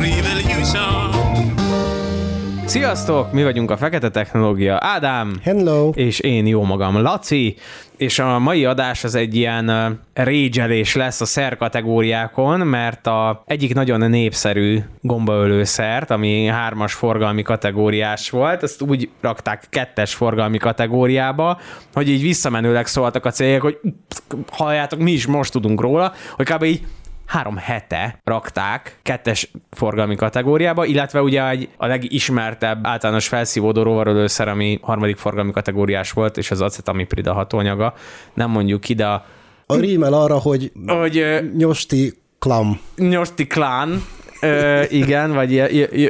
revolution. Sziasztok! Mi vagyunk a Fekete Technológia. Ádám! Hello! És én jó magam, Laci. És a mai adás az egy ilyen régyelés lesz a szer kategóriákon, mert a egyik nagyon népszerű gombaölő szert, ami hármas forgalmi kategóriás volt, azt úgy rakták kettes forgalmi kategóriába, hogy így visszamenőleg szóltak a cégek, hogy halljátok, mi is most tudunk róla, hogy kb. így három hete rakták kettes forgalmi kategóriába, illetve ugye egy, a legismertebb általános felszívódó rovarölőszer, ami harmadik forgalmi kategóriás volt, és az acetamiprida hatóanyaga. Nem mondjuk ki, de a, A rímel arra, hogy, hogy nyosti klam. Nyosti Klán, Ö, igen, vagy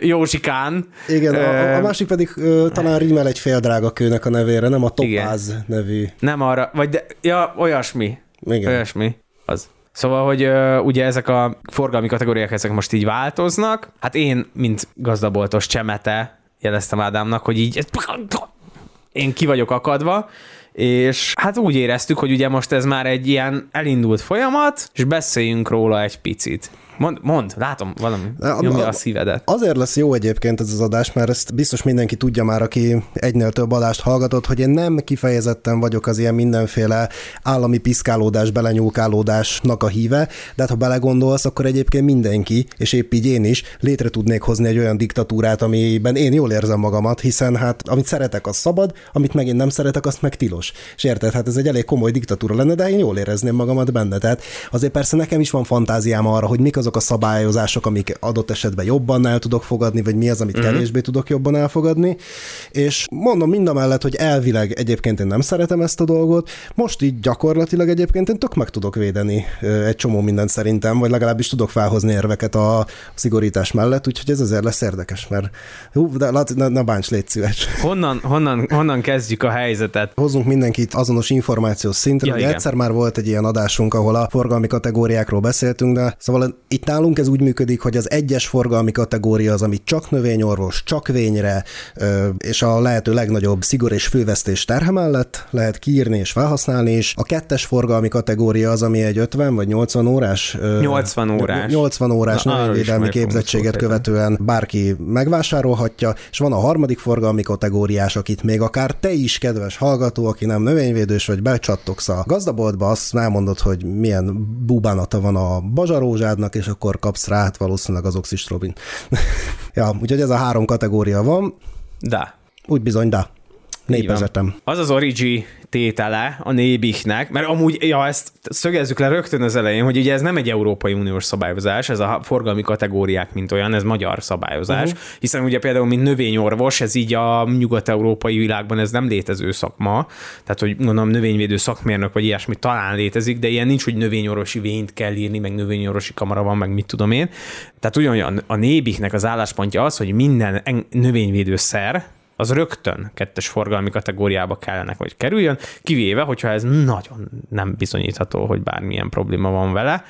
Józsikán. Igen, a, a másik pedig ö, talán rímel egy fél drága kőnek a nevére, nem a Topáz nevű. Nem arra, vagy de, ja, olyasmi. Igen. Olyasmi, az. Szóval, hogy ö, ugye ezek a forgalmi kategóriák, ezek most így változnak. Hát én, mint gazdaboltos csemete, jeleztem Ádámnak, hogy így én ki vagyok akadva, és hát úgy éreztük, hogy ugye most ez már egy ilyen elindult folyamat, és beszéljünk róla egy picit. Mond, mond látom, valami nyomja a- szívedet. Azért lesz jó egyébként ez az adás, mert ezt biztos mindenki tudja már, aki egynél több adást hallgatott, hogy én nem kifejezetten vagyok az ilyen mindenféle állami piszkálódás, belenyúlkálódásnak a híve, de hát ha belegondolsz, akkor egyébként mindenki, és épp így én is, létre tudnék hozni egy olyan diktatúrát, amiben én jól érzem magamat, hiszen hát amit szeretek, az szabad, amit meg én nem szeretek, azt meg tilos. És érted, hát ez egy elég komoly diktatúra lenne, de én jól érezném magamat benne. Tehát azért persze nekem is van fantáziám arra, hogy mik azok a szabályozások, amik adott esetben jobban el tudok fogadni, vagy mi az, amit uh-huh. kevésbé tudok jobban elfogadni. És mondom mind a mellett, hogy elvileg egyébként én nem szeretem ezt a dolgot, most így gyakorlatilag egyébként én tök meg tudok védeni egy csomó mindent szerintem, vagy legalábbis tudok felhozni érveket a szigorítás mellett, úgyhogy ez azért lesz érdekes, mert hú, de Laci, ne, ne bánts, légy szíves. Honnan, honnan, honnan kezdjük a helyzetet? Hozzunk mindenkit azonos információs szintre. Ja, Ugye egyszer már volt egy ilyen adásunk, ahol a forgalmi kategóriákról beszéltünk, de szóval itt nálunk ez úgy működik, hogy az egyes forgalmi kategória az, ami csak növényorvos, csak vényre, és a lehető legnagyobb szigor és fővesztés terhe mellett lehet kiírni és felhasználni, és a kettes forgalmi kategória az, ami egy 50 vagy 80 órás. ö, 80 órás. 80 órás növényvédelmi képzettséget követően bárki megvásárolhatja, és van a harmadik forgalmi kategóriás, akit még akár te is, kedves hallgató, aki nem növényvédős, vagy becsattogsz a gazdaboltba, azt elmondod, hogy milyen búbánata van a bazsarózsádnak, és akkor kapsz rá, hát valószínűleg az oxistrobin. ja, úgyhogy ez a három kategória van, De. úgy bizony, de népezetem. Az az origi tétele a nébiknek, mert amúgy, ja, ezt szögezzük le rögtön az elején, hogy ugye ez nem egy Európai Uniós szabályozás, ez a forgalmi kategóriák, mint olyan, ez magyar szabályozás, uh-huh. hiszen ugye például, mint növényorvos, ez így a nyugat-európai világban ez nem létező szakma, tehát, hogy mondom, növényvédő szakmérnök vagy ilyesmi talán létezik, de ilyen nincs, hogy növényorvosi vényt kell írni, meg növényorvosi kamara van, meg mit tudom én. Tehát ugyanolyan a nébiknek az álláspontja az, hogy minden en- növényvédőszer, az rögtön kettes forgalmi kategóriába kellene, hogy kerüljön, kivéve, hogyha ez nagyon nem bizonyítható, hogy bármilyen probléma van vele.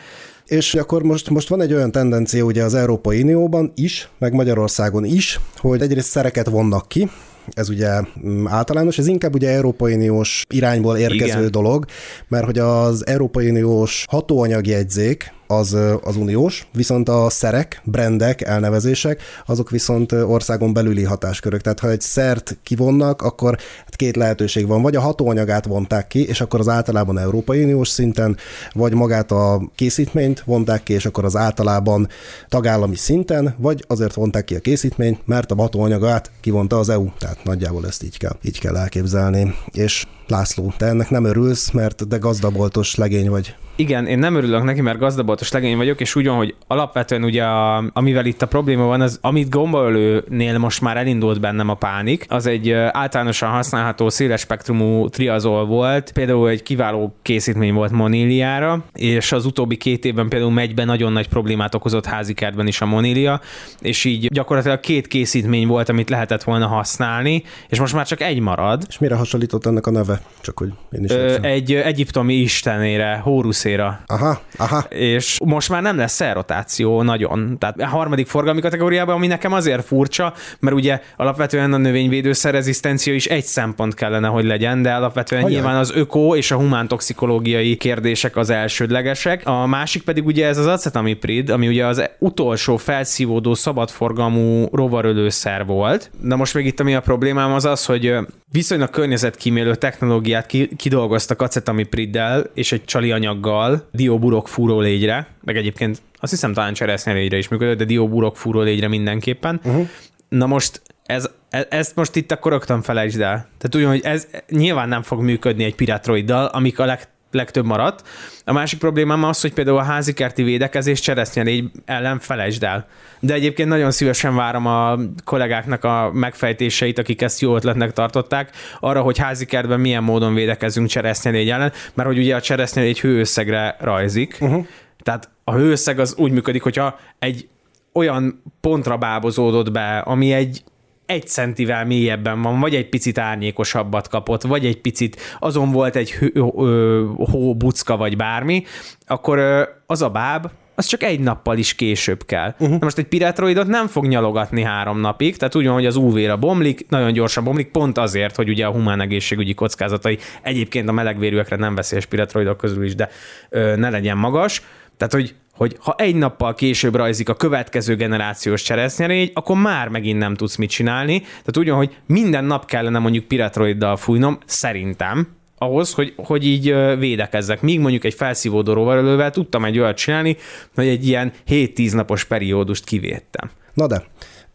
És akkor most, most van egy olyan tendencia ugye az Európai Unióban is, meg Magyarországon is, hogy egyrészt szereket vonnak ki, ez ugye mm, általános, ez inkább ugye Európai Uniós irányból érkező Igen. Igen. dolog, mert hogy az Európai Uniós hatóanyagjegyzék, az, az uniós, viszont a szerek, brandek, elnevezések, azok viszont országon belüli hatáskörök. Tehát ha egy szert kivonnak, akkor hát két lehetőség van. Vagy a hatóanyagát vonták ki, és akkor az általában Európai Uniós szinten, vagy magát a készítményt vonták ki, és akkor az általában tagállami szinten, vagy azért vonták ki a készítményt, mert a hatóanyagát kivonta az EU. Tehát nagyjából ezt így kell, így kell elképzelni. És László, te ennek nem örülsz, mert de gazdaboltos legény vagy. Igen, én nem örülök neki, mert gazdaboltos legény vagyok, és úgy van, hogy alapvetően ugye, a, amivel itt a probléma van, az, amit gombaölőnél most már elindult bennem a pánik, az egy általánosan használható széles spektrumú triazol volt, például egy kiváló készítmény volt moníliára, és az utóbbi két évben például megyben nagyon nagy problémát okozott házikertben is a monília, és így gyakorlatilag két készítmény volt, amit lehetett volna használni, és most már csak egy marad, És mire hasonlított ennek a neve? Csak hogy én is Ö, egy egyiptomi istenére, Hóruszéra Aha, aha. és most már nem lesz szerrotáció nagyon. Tehát a harmadik forgalmi kategóriában, ami nekem azért furcsa, mert ugye alapvetően a növényvédőszer rezisztencia is egy szempont kellene, hogy legyen, de alapvetően Hogyan? nyilván az öko és a humántoxikológiai kérdések az elsődlegesek. A másik pedig ugye ez az acetamiprid, ami ugye az utolsó felszívódó szabadforgalmú rovarölőszer volt. Na most még itt ami a problémám az az, hogy viszonylag környezetkímélő technológiát ki- kidolgoztak acetamipriddel és egy csali anyaggal, dioburok fúrólégyre, meg egyébként azt hiszem talán cseresznyelégyre is működött, de dioburok fúrólégyre mindenképpen. Uh-huh. Na most ez, e- ezt most itt akkor rögtön felejtsd el. Tehát úgy, hogy ez nyilván nem fog működni egy pirátroiddal, amik a leg, legtöbb maradt. A másik problémám az, hogy például a házikerti védekezés cseresznyelégy ellen felejtsd el. De egyébként nagyon szívesen várom a kollégáknak a megfejtéseit, akik ezt jó ötletnek tartották, arra, hogy házikertben milyen módon védekezünk cseresznyelégy ellen, mert hogy ugye a cseresznyelégy hőösszegre rajzik. Uh-huh. Tehát a hőösszeg az úgy működik, hogyha egy olyan pontra bábozódott be, ami egy egy centivel mélyebben van, vagy egy picit árnyékosabbat kapott, vagy egy picit azon volt egy hő, ö, hó, bucka, vagy bármi, akkor ö, az a báb, az csak egy nappal is később kell. Uh-huh. Na most egy pirátroidot nem fog nyalogatni három napig, tehát úgy van, hogy az UV-ra bomlik, nagyon gyorsan bomlik, pont azért, hogy ugye a humán egészségügyi kockázatai egyébként a melegvérűekre nem veszélyes pirátroidok közül is, de ö, ne legyen magas. Tehát, hogy hogy ha egy nappal később rajzik a következő generációs cseresznyerégy, akkor már megint nem tudsz mit csinálni. Tehát úgy hogy minden nap kellene mondjuk piratroiddal fújnom, szerintem, ahhoz, hogy, hogy így védekezzek. Míg mondjuk egy felszívódó rovarölővel tudtam egy olyat csinálni, hogy egy ilyen 7-10 napos periódust kivédtem. Na de,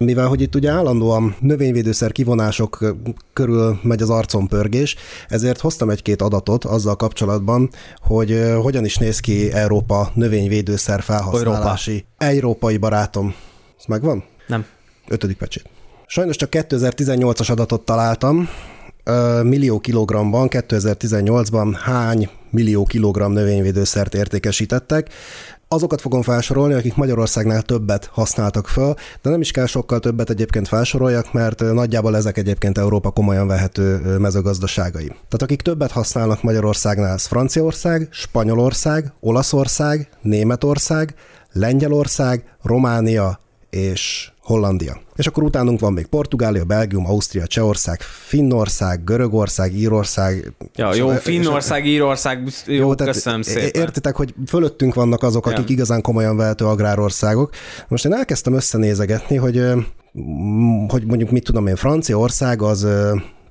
mivel hogy itt ugye állandóan növényvédőszer kivonások körül megy az arcon pörgés, ezért hoztam egy-két adatot azzal kapcsolatban, hogy hogyan is néz ki Európa növényvédőszer felhasználási. Európai barátom. Ez megvan? Nem. Ötödik pecsét. Sajnos csak 2018-as adatot találtam. Millió kilogramban 2018-ban hány millió kilogramm növényvédőszert értékesítettek. Azokat fogom felsorolni, akik Magyarországnál többet használtak föl, de nem is kell sokkal többet egyébként felsoroljak, mert nagyjából ezek egyébként Európa komolyan vehető mezőgazdaságai. Tehát akik többet használnak Magyarországnál, az Franciaország, Spanyolország, Olaszország, Németország, Lengyelország, Románia és Hollandia. És akkor utánunk van még Portugália, Belgium, Ausztria, Csehország, Finnország, Görögország, Írország. Ja, jó, Finnország, Írország, jó, jó tehát köszönöm szépen. Értitek, hogy fölöttünk vannak azok, akik Ja. igazán komolyan vehető agrárországok. Most én elkezdtem összenézegetni, hogy, hogy mondjuk mit tudom én, Franciaország az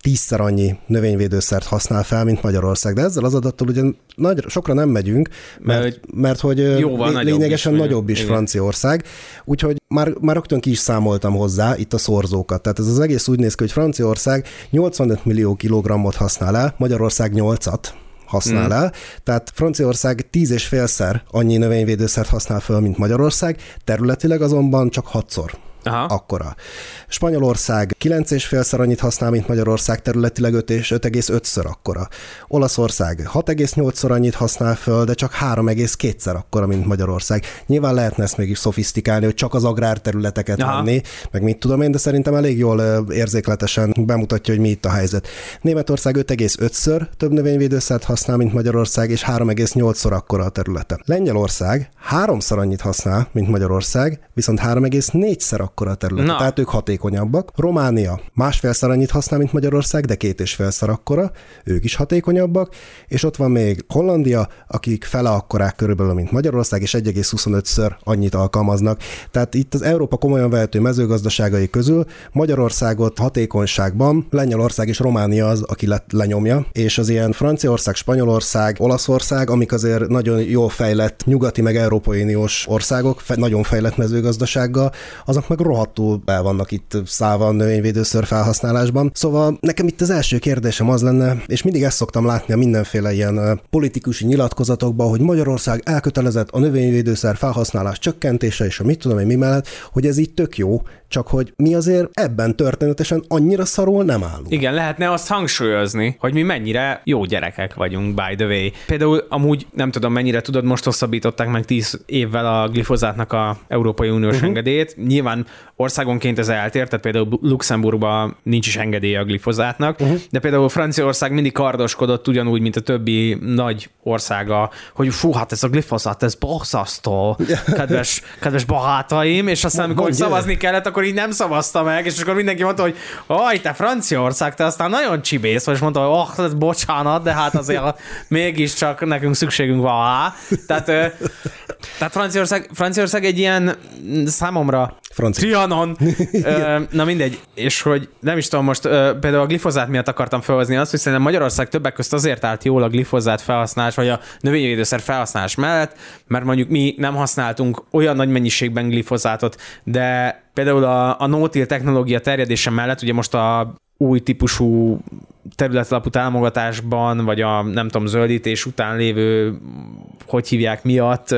tízszer annyi növényvédőszert használ fel, mint Magyarország. De ezzel az adattal ugye nagy, sokra nem megyünk, mert, Mert mert hogy jóval lé- nagyobb lényegesen is, nagyobb is igen. Franciaország, úgyhogy már, már rögtön ki is számoltam hozzá itt a szorzókat. Tehát ez az egész úgy néz ki, hogy Franciaország 85 millió kilogrammot használ el, Magyarország 8-at használ Hmm. el. Tehát Franciaország tíz és félszer annyi növényvédőszert használ föl, mint Magyarország, területileg azonban csak hatszor Aha. akkora. Spanyolország 9,5-szer annyit használ, mint Magyarország, területileg 5 és 5,5-ször akkora. Olaszország 6,8-szor annyit használ föl, de csak 3,2-szer akkora, mint Magyarország. Nyilván lehetne ezt mégis szofisztikálni, hogy csak az agrárterületeket Aha. venni, meg mit tudom én, de szerintem elég jól érzékletesen bemutatja, hogy mi itt a helyzet. Németország 5,5-ször több növényvédőszert használ, mint Magyarország, és 3,8-szor akkora a területe. Lengyelország háromszor annyit használ, mint Magyarország, viszont 3,4-szer akkora a területe. Na. Tehát ők hatékonyabbak. Románia másfélszer annyit használ, mint Magyarország, de két és félszer akkora, ők is hatékonyabbak, és ott van még Hollandia, akik fele akkorák körülbelül, mint Magyarország, és 1,25-ször annyit alkalmaznak. Tehát itt az Európa komolyan vehető mezőgazdaságai közül Magyarországot hatékonyságban Lengyelország és Románia az, aki le- lenyomja, és az ilyen Franciaország, Spanyolország, Olaszország, amik azért nagyon jól fejlett nyugati meg Európai Uniós országok, fe- nagyon fejlett mezőgazdasággal, azok meg rohadtul el vannak itt szállva a növényvédőszer felhasználásban. Szóval nekem itt az első kérdésem az lenne, és mindig ezt szoktam látni a mindenféle ilyen politikusi nyilatkozatokban, hogy Magyarország elkötelezett a növényvédőszer felhasználás csökkentése és a mit tudom én mi mellett, hogy ez így tök jó, csak hogy mi azért ebben történetesen annyira szarul nem állunk. Igen, lehetne azt hangsúlyozni, hogy mi mennyire jó gyerekek vagyunk, by the way. Például amúgy nem tudom mennyire tudod, most hosszabbították meg 10 évvel a glifozátnak a Európai Uniós uh-huh. engedélyét. Nyilván országonként ez eltér, tehát például Luxemburgban nincs is engedélye a glifozátnak, uh-huh. de például Franciaország mindig kardoskodott ugyanúgy, mint a többi nagy országa, hogy fú, hát ez a glifozát, ez borzasztó, kedves, kedves barátaim, és aztán amikor Mondj, szavazni kellett, akkor így nem szavazta meg, és akkor mindenki mondta, hogy aj, te Franciaország, te aztán nagyon csibész, és mondta, hogy oh, ez bocsánat, de hát azért mégiscsak nekünk szükségünk van rá. Tehát, tehát Franciaország, Franciaország egy ilyen számomra Francia. Trianon. Na mindegy, és hogy nem is tudom, most például a glifozát miatt akartam felhozni azt, hogy szerintem Magyarország többek között azért állt jól a glifozát felhasználás, vagy a növényvédőszer felhasználás mellett, mert mondjuk mi nem használtunk olyan nagy mennyiségben glifozátot, de például a, a no-till technológia terjedése mellett, ugye most a új típusú területalapú támogatásban, vagy a nem tudom, zöldítés után lévő, hogy hívják miatt,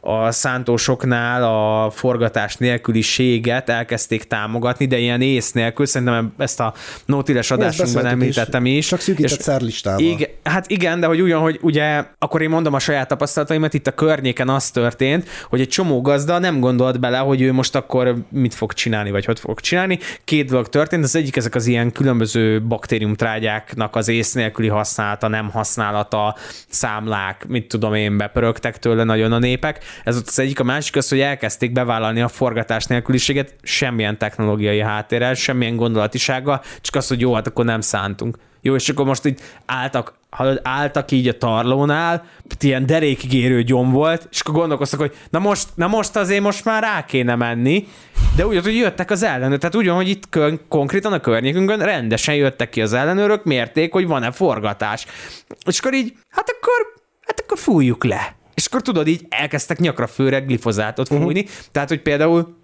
a szántósoknál a forgatás nélküliséget elkezdték támogatni, de ilyen ész nélkül, szerintem ezt a nótiles adásunkban beszéltük is. említettem is. Csak szűkített szárlistával. igen, hát igen, de hogy ugyan, hogy ugye, akkor én mondom a saját tapasztalataimat, itt a környéken az történt, hogy egy csomó gazda nem gondolt bele, hogy ő most akkor mit fog csinálni, vagy hogy fog csinálni. Két dolog történt, az egyik ezek az ilyen különböző baktériumtrágyáknak az ész nélküli használata, nem használata, számlák, mit tudom én, bepörögtek tőle nagyon a népek. Ez ott az egyik, a másik az, hogy elkezdték bevállalni a forgatás nélküliséget, semmilyen technológiai háttérrel, semmilyen gondolatisággal, csak az, hogy jó, hát akkor nem szántunk. Jó, és akkor most így álltak, álltak így a tarlónál, ilyen derékig érő gyom volt, és akkor gondolkoztak, hogy na most, na most azért most már rá kéne menni, de úgy, hogy jöttek az ellenőrök, tehát úgy, hogy itt kön, konkrétan a környékünkön rendesen jöttek ki az ellenőrök, mérték, hogy van-e forgatás. És akkor így, hát akkor, hát akkor fújjuk le. És akkor tudod, így elkezdtek nyakra főre glifozátot fújni. Uh-huh. Tehát, hogy például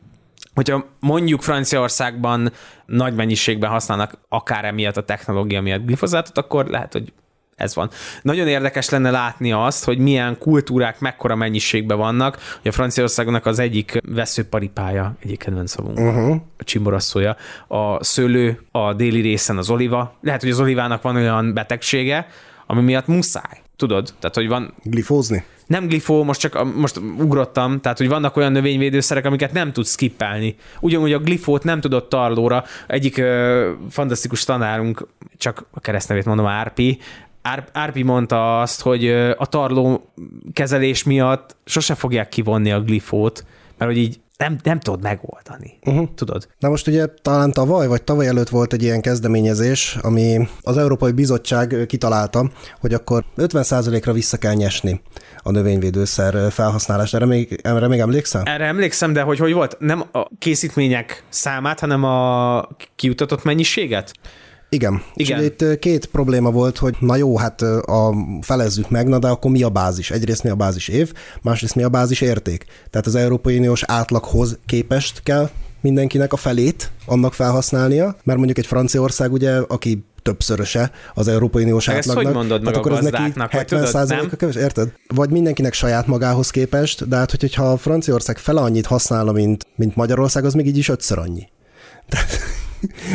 hogyha mondjuk Franciaországban nagy mennyiségben használnak akár emiatt a technológia miatt glifozátot, akkor lehet, hogy ez van. Nagyon érdekes lenne látni azt, hogy milyen kultúrák mekkora mennyiségben vannak, hogy a Franciaországnak az egyik veszőparipája, egyik kedvenc szavunk, uh-huh. a csimborasszója, a szőlő, a déli részen az oliva. Lehet, hogy az olivának van olyan betegsége, ami miatt muszáj. Tudod? Tehát, hogy van, Glifózni? nem glifó, most csak most ugrottam, tehát hogy vannak olyan növényvédőszerek, amiket nem tudsz skippelni. Ugyanúgy a glifót nem tudott tarlóra. Egyik ö, fantasztikus tanárunk, csak a keresztnevét mondom, Árpi, Ár- Árpi mondta azt, hogy a tarló kezelés miatt sose fogják kivonni a glifót, mert hogy így nem, nem tudod megoldani. Uh-huh. Tudod? Na most ugye talán tavaly vagy tavaly előtt volt egy ilyen kezdeményezés, ami az Európai Bizottság kitalálta, hogy akkor 50%-ra vissza kell nyesni a növényvédőszer felhasználást. Erre még, erre még emlékszel? Erre emlékszem, de hogy hogy volt? Nem a készítmények számát, hanem a kiutatott mennyiséget? Igen. Igen. És itt két probléma volt, hogy na jó, hát a, felezzük meg, na de akkor mi a bázis? Egyrészt mi a bázis év, másrészt mi a bázis érték. Tehát az Európai Uniós átlaghoz képest kell mindenkinek a felét annak felhasználnia, mert mondjuk egy Franciaország ugye, aki többszöröse az Európai Uniós ezt átlagnak. hogy mondod meg tehát a akkor ez neki gazdáknak, hogy 70 tudod, százaléka nem? keves, érted? Vagy mindenkinek saját magához képest, de hát hogy- hogyha Franciaország fele annyit használna, mint, mint Magyarország, az még így is ötször annyi.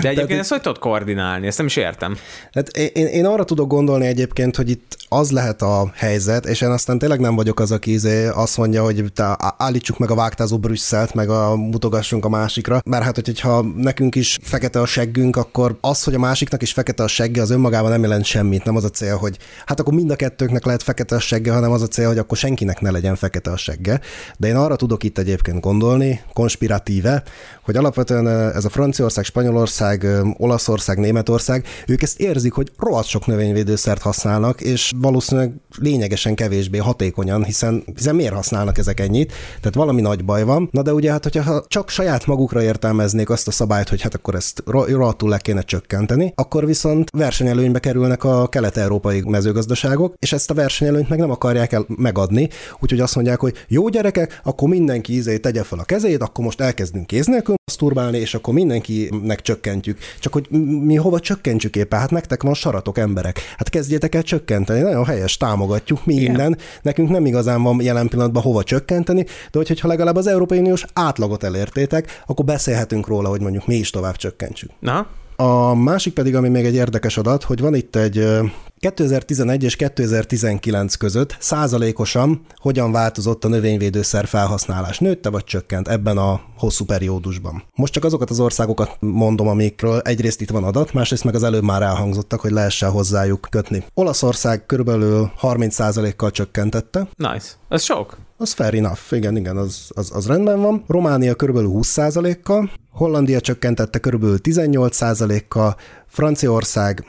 De egyébként ezt hogy tudod koordinálni? Ezt nem is értem. Hát én- én arra tudok gondolni egyébként, hogy itt az lehet a helyzet, és én aztán tényleg nem vagyok az, aki izé azt mondja, hogy te állítsuk meg a vágtázó Brüsszelt, meg a mutogassunk a másikra, mert hát, hogyha nekünk is fekete a seggünk, akkor az, hogy a másiknak is fekete a segge, az önmagában nem jelent semmit. Nem az a cél, hogy hát akkor mind a kettőknek lehet fekete a segge, hanem az a cél, hogy akkor senkinek ne legyen fekete a segge. De én arra tudok itt egyébként gondolni, konspiratíve, hogy alapvetően ö, ez a Franciaország, Spanyolország, ö, Olaszország, Németország, ők ezt érzik, hogy rohadt sok növényvédőszert használnak, és valószínűleg lényegesen kevésbé hatékonyan, hiszen, hiszen miért használnak ezek ennyit? Tehát valami nagy baj van. Na de ugye hát, hogyha csak saját magukra értelmeznék azt a szabályt, hogy hát akkor ezt ro- rohadtul le kéne csökkenteni, akkor viszont versenyelőnybe kerülnek a kelet-európai mezőgazdaságok, és ezt a versenyelőnyt meg nem akarják el megadni, úgyhogy azt mondják, hogy jó gyerekek, akkor mindenki izé tegye fel a kezét, akkor most elkezdünk kéz nélkül masturbálni, és akkor mindenkinek csökkentjük. Csak hogy mi hova csökkentsük éppen? Hát nektek van saratok emberek. Hát kezdjétek el csökkenteni. Nagyon helyes, támogatjuk mi Igen. innen. Nekünk nem igazán van jelen pillanatban hova csökkenteni, de hogy- hogyha legalább az Európai Uniós átlagot elértétek, akkor beszélhetünk róla, hogy mondjuk mi is tovább csökkentsük. Na? A másik pedig, ami még egy érdekes adat, hogy van itt egy ö, 2011 és 2019 között százalékosan hogyan változott a növényvédőszer felhasználás? Nőtte vagy csökkent ebben a hosszú periódusban? Most csak azokat az országokat mondom, amikről egyrészt itt van adat, másrészt meg az előbb már elhangzottak, hogy lehessen hozzájuk kötni. Olaszország körülbelül 30%-kal csökkentette. Nice. Ez sok. Az fair enough, igen, igen, az, az, az rendben van. Románia körülbelül 20%-kal, Hollandia csökkentette körülbelül 18%-kal, Franciaország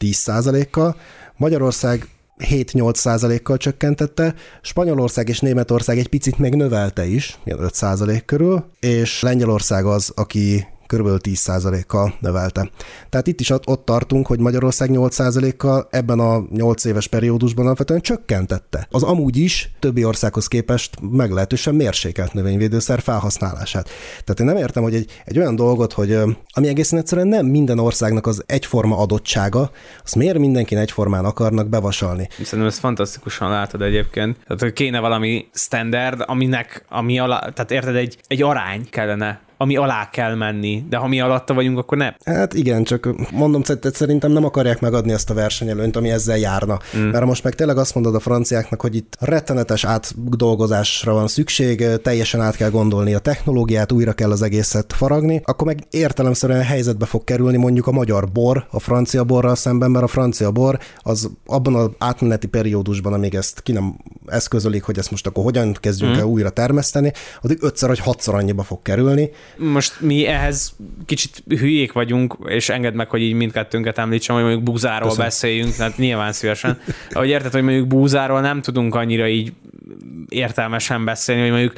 10%-kal, Magyarország 7-8%-kal csökkentette, Spanyolország és Németország egy picit még növelte is, ilyen 5% körül, és Lengyelország az, aki kb. 10%-kal növelte. Tehát itt is ott tartunk, hogy Magyarország 8%-kal ebben a 8 éves periódusban alapvetően csökkentette. Az amúgy is többi országhoz képest meglehetősen mérsékelt növényvédőszer felhasználását. Tehát én nem értem, hogy egy, egy olyan dolgot, hogy ami egészen egyszerűen nem minden országnak az egyforma adottsága, azt miért mindenkin egyformán akarnak bevasalni? Szerintem ezt fantasztikusan látod egyébként. Tehát, kéne valami standard, aminek, ami alá, tehát érted, egy, egy arány kellene ami alá kell menni, de ha mi alatta vagyunk, akkor nem. Hát igen, csak mondom, szerintem nem akarják megadni ezt a versenyelőnyt, ami ezzel járna. Mm. Mert most meg tényleg azt mondod a franciáknak, hogy itt rettenetes átdolgozásra van szükség, teljesen át kell gondolni a technológiát, újra kell az egészet faragni, akkor meg értelemszerűen helyzetbe fog kerülni mondjuk a magyar bor a francia borral szemben, mert a francia bor az abban az átmeneti periódusban, amíg ezt ki nem eszközölik, hogy ezt most akkor hogyan kezdjünk mm. el újra termeszteni, addig ötször vagy hatszor annyiba fog kerülni, most mi ehhez kicsit hülyék vagyunk, és engedd meg, hogy így mindkettőnket említsem, hogy mondjuk búzáról Köszön. beszéljünk, tehát nyilván szívesen. Ahogy érted, hogy mondjuk búzáról nem tudunk annyira így értelmesen beszélni, hogy mondjuk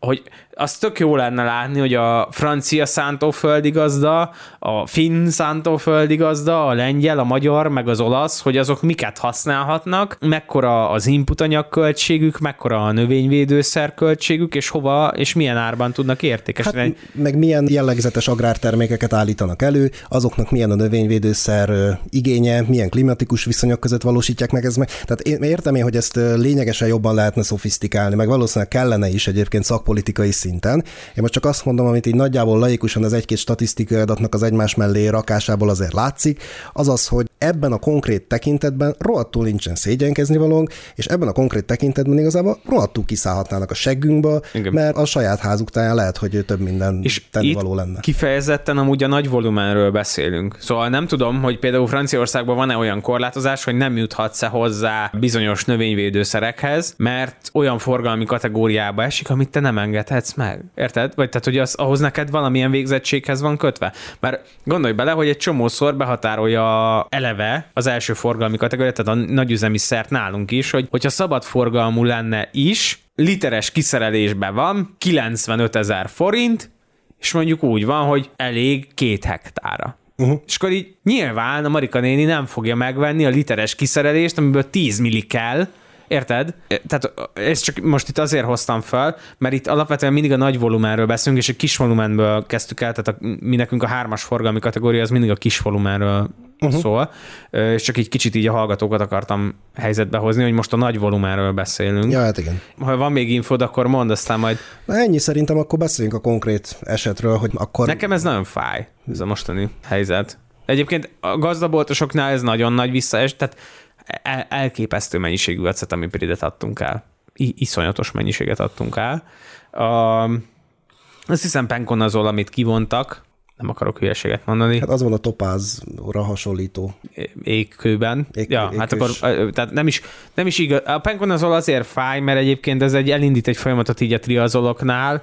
hogy az tök jó lenne látni, hogy a francia szántóföldigazda, a finn szántóföldigazda, a lengyel, a magyar, meg az olasz, hogy azok miket használhatnak, mekkora az input anyagköltségük, mekkora a növényvédőszer költségük, és hova és milyen árban tudnak értékesíteni. Hát, meg milyen jellegzetes agrártermékeket állítanak elő, azoknak milyen a növényvédőszer igénye, milyen klimatikus viszonyok között valósítják meg ez meg. Tehát értem én, hogy ezt lényegesen jobban lehetne szofisztikálni, meg valószínűleg kellene is egyébként szakpolitikai szint szinten. Én most csak azt mondom, amit így nagyjából laikusan az egy-két statisztikai adatnak az egymás mellé rakásából azért látszik, az az, hogy ebben a konkrét tekintetben rohadtul nincsen szégyenkezni valónk, és ebben a konkrét tekintetben igazából rohadtul kiszállhatnának a seggünkbe, Igen. mert a saját házuk táján lehet, hogy több minden és tennivaló lenne. kifejezetten amúgy a nagy volumenről beszélünk. Szóval nem tudom, hogy például Franciaországban van-e olyan korlátozás, hogy nem juthatsz-e hozzá bizonyos növényvédőszerekhez, mert olyan forgalmi kategóriába esik, amit te nem engedhetsz meg. Érted? Vagy tehát, hogy az, ahhoz neked valamilyen végzettséghez van kötve. Mert gondolj bele, hogy egy csomószor behatárolja eleve az első forgalmi kategóriát, tehát a nagyüzemi szert nálunk is, hogy hogyha szabad forgalmú lenne is, literes kiszerelésben van, 95 ezer forint, és mondjuk úgy van, hogy elég két hektára. Uh-huh. És akkor így nyilván a Marika néni nem fogja megvenni a literes kiszerelést, amiből 10 milli kell, Érted? Tehát ezt csak most itt azért hoztam fel, mert itt alapvetően mindig a nagy volumenről beszélünk, és egy kis volumenből kezdtük el, tehát a, mi nekünk a hármas forgalmi kategória az mindig a kis volumenről uh-huh. szól, és csak így kicsit így a hallgatókat akartam helyzetbe hozni, hogy most a nagy volumenről beszélünk. Ja, hát igen. Ha van még infód, akkor mondd, aztán majd... Na ennyi szerintem, akkor beszéljünk a konkrét esetről, hogy akkor... Nekem ez nagyon fáj, ez a mostani helyzet. Egyébként a gazdaboltosoknál ez nagyon nagy visszaes, tehát el, elképesztő mennyiségű acetamipridet adtunk el. I, iszonyatos mennyiséget adtunk el. A, azt hiszem penkonazol, amit kivontak, nem akarok hülyeséget mondani. Hát az van a topázra hasonlító. Égkőben. Ég, ja, hát akkor tehát nem is, nem is igaz. A penkonazol azért fáj, mert egyébként ez egy elindít egy folyamatot így a triazoloknál,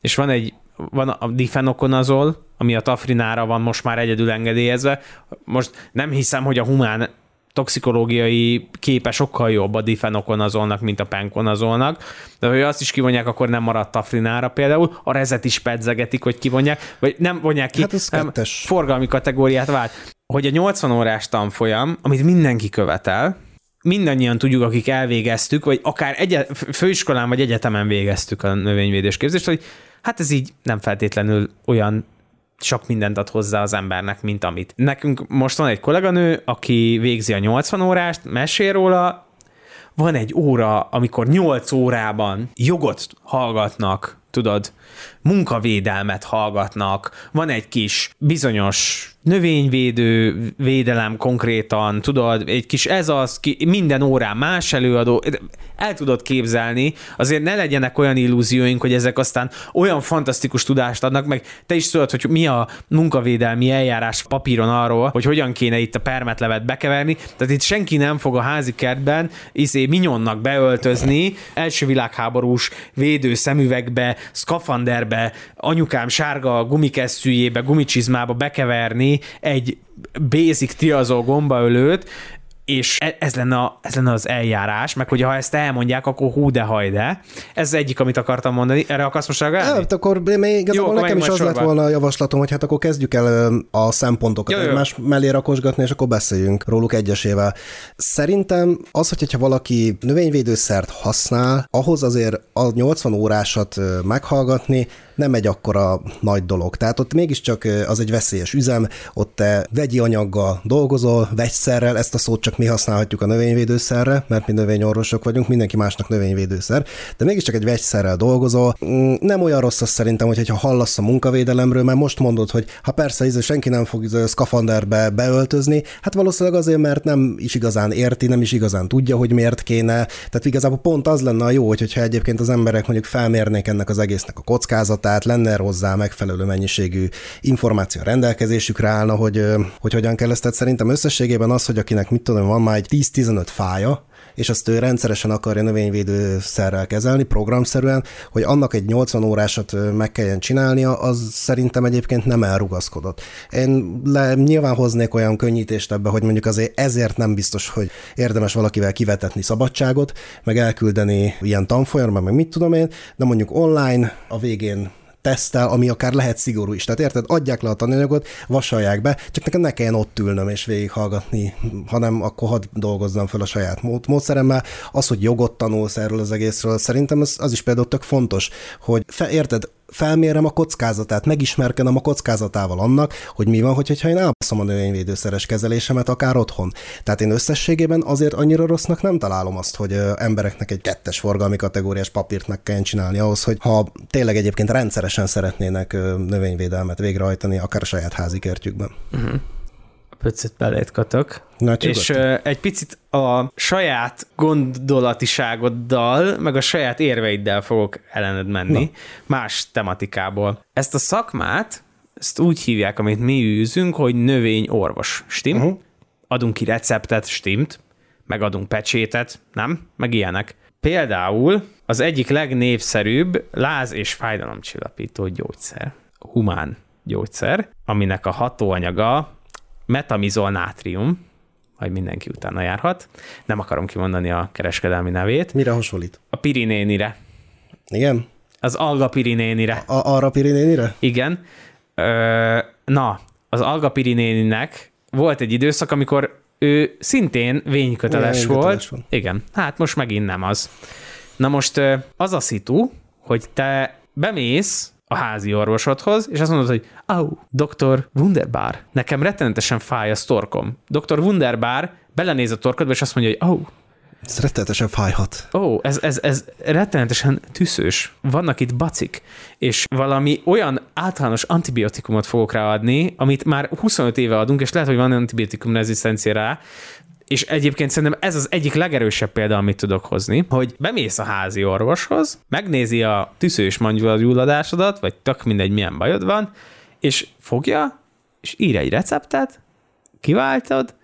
és van egy van a difenokonazol, ami a tafrinára van most már egyedül engedélyezve. Most nem hiszem, hogy a humán toxikológiai képe sokkal jobb a difenokonazolnak, mint a penkonazolnak, de hogy azt is kivonják, akkor nem maradt tafrinára például, a rezet is pedzegetik, hogy kivonják, vagy nem vonják ki, hát nem, forgalmi kategóriát vált. Hogy a 80 órás tanfolyam, amit mindenki követel, mindannyian tudjuk, akik elvégeztük, vagy akár egy, főiskolán vagy egyetemen végeztük a növényvédés képzést, hogy hát ez így nem feltétlenül olyan sok mindent ad hozzá az embernek, mint amit. Nekünk most van egy kolléganő, aki végzi a 80 órást, mesél róla, van egy óra, amikor 8 órában jogot hallgatnak, tudod, munkavédelmet hallgatnak, van egy kis bizonyos növényvédő védelem konkrétan, tudod, egy kis ez az, ki, minden órán más előadó, el tudod képzelni, azért ne legyenek olyan illúzióink, hogy ezek aztán olyan fantasztikus tudást adnak, meg te is tudod, hogy mi a munkavédelmi eljárás papíron arról, hogy hogyan kéne itt a permetlevet bekeverni, tehát itt senki nem fog a házi kertben izé minyonnak beöltözni, első világháborús védő szemüvegbe, szkafanderbe, anyukám sárga gumikesszűjébe, gumicsizmába bekeverni egy basic tiazó gombaölőt, és e- ez lenne, a, ez lenne az eljárás, meg hogy ha ezt elmondják, akkor hú de hajde. Ez az egyik, amit akartam mondani. Erre akarsz most reagálni? Hát akkor még igazából Jó, nekem is az sorban. lett volna a javaslatom, hogy hát akkor kezdjük el a szempontokat jó, egymás jó. mellé rakosgatni, és akkor beszéljünk róluk egyesével. Szerintem az, hogyha valaki növényvédőszert használ, ahhoz azért a 80 órásat meghallgatni, nem egy akkora nagy dolog. Tehát ott mégiscsak az egy veszélyes üzem, ott te vegyi anyaggal dolgozol, vegyszerrel, ezt a szót csak mi használhatjuk a növényvédőszerre, mert mi növényorvosok vagyunk, mindenki másnak növényvédőszer, de mégiscsak egy vegyszerrel dolgozol. Mm, nem olyan rossz az szerintem, hogyha hallasz a munkavédelemről, mert most mondod, hogy ha persze ez senki nem fog szkafanderbe beöltözni, hát valószínűleg azért, mert nem is igazán érti, nem is igazán tudja, hogy miért kéne. Tehát igazából pont az lenne a jó, hogyha egyébként az emberek mondjuk felmérnék ennek az egésznek a kockázatát, tehát lenne hozzá megfelelő mennyiségű információ rendelkezésükre állna, hogy, hogy hogyan kell ezt. Tehát szerintem összességében az, hogy akinek mit tudom, van már egy 10-15 fája, és azt ő rendszeresen akarja növényvédőszerrel kezelni, programszerűen, hogy annak egy 80 órásat meg kelljen csinálnia, az szerintem egyébként nem elrugaszkodott. Én le, nyilván hoznék olyan könnyítést ebbe, hogy mondjuk azért ezért nem biztos, hogy érdemes valakivel kivetetni szabadságot, meg elküldeni ilyen tanfolyamra, meg mit tudom én, de mondjuk online a végén tesztel, ami akár lehet szigorú is. Tehát érted, adják le a tananyagot, vasalják be, csak nekem ne kelljen ott ülnöm és végighallgatni, hanem akkor hadd dolgozzam fel a saját mód, módszeremmel. Az, hogy jogot tanulsz erről az egészről, szerintem az, az is például tök fontos, hogy fe, érted, felmérem a kockázatát, megismerkedem a kockázatával annak, hogy mi van, hogyha én elbaszom a növényvédőszeres kezelésemet akár otthon. Tehát én összességében azért annyira rossznak nem találom azt, hogy embereknek egy kettes forgalmi kategóriás papírt meg kell csinálni ahhoz, hogy ha tényleg egyébként rendszeresen szeretnének növényvédelmet végrehajtani, akár a saját házi kertjükben. Uh-huh pöccet belét katok. Na, és uh, egy picit a saját gondolatiságoddal, meg a saját érveiddel fogok ellened menni, Na. más tematikából. Ezt a szakmát, ezt úgy hívják, amit mi űzünk, hogy növényorvos. Stim? Uh-huh. Adunk ki receptet, stimt, meg adunk pecsétet, nem? Meg ilyenek. Például az egyik legnépszerűbb láz- és fájdalomcsillapító gyógyszer, humán gyógyszer, aminek a hatóanyaga metamizol nátrium, majd mindenki utána járhat. Nem akarom kimondani a kereskedelmi nevét. Mire hasonlít? A pirinénire. Igen? Az alga pirinénire. A- arra pirinénire? Igen. Ö, na, az alga pirinéninek volt egy időszak, amikor ő szintén vényköteles Igen, volt. Van. Igen, hát most megint nem az. Na most az a szitu, hogy te bemész a házi orvosodhoz, és azt mondod, hogy au, doktor Wunderbar, nekem rettenetesen fáj a torkom. Doktor Wunderbar belenéz a torkodba, és azt mondja, hogy au, ez rettenetesen fájhat. Ó, ez, ez, ez rettenetesen tüszős. Vannak itt bacik, és valami olyan általános antibiotikumot fogok ráadni, amit már 25 éve adunk, és lehet, hogy van antibiotikum rezisztencia rá, és egyébként szerintem ez az egyik legerősebb példa, amit tudok hozni, hogy bemész a házi orvoshoz, megnézi a tüszős gyulladásodat, vagy tök mindegy, milyen bajod van, és fogja, és ír egy receptet, kiváltod,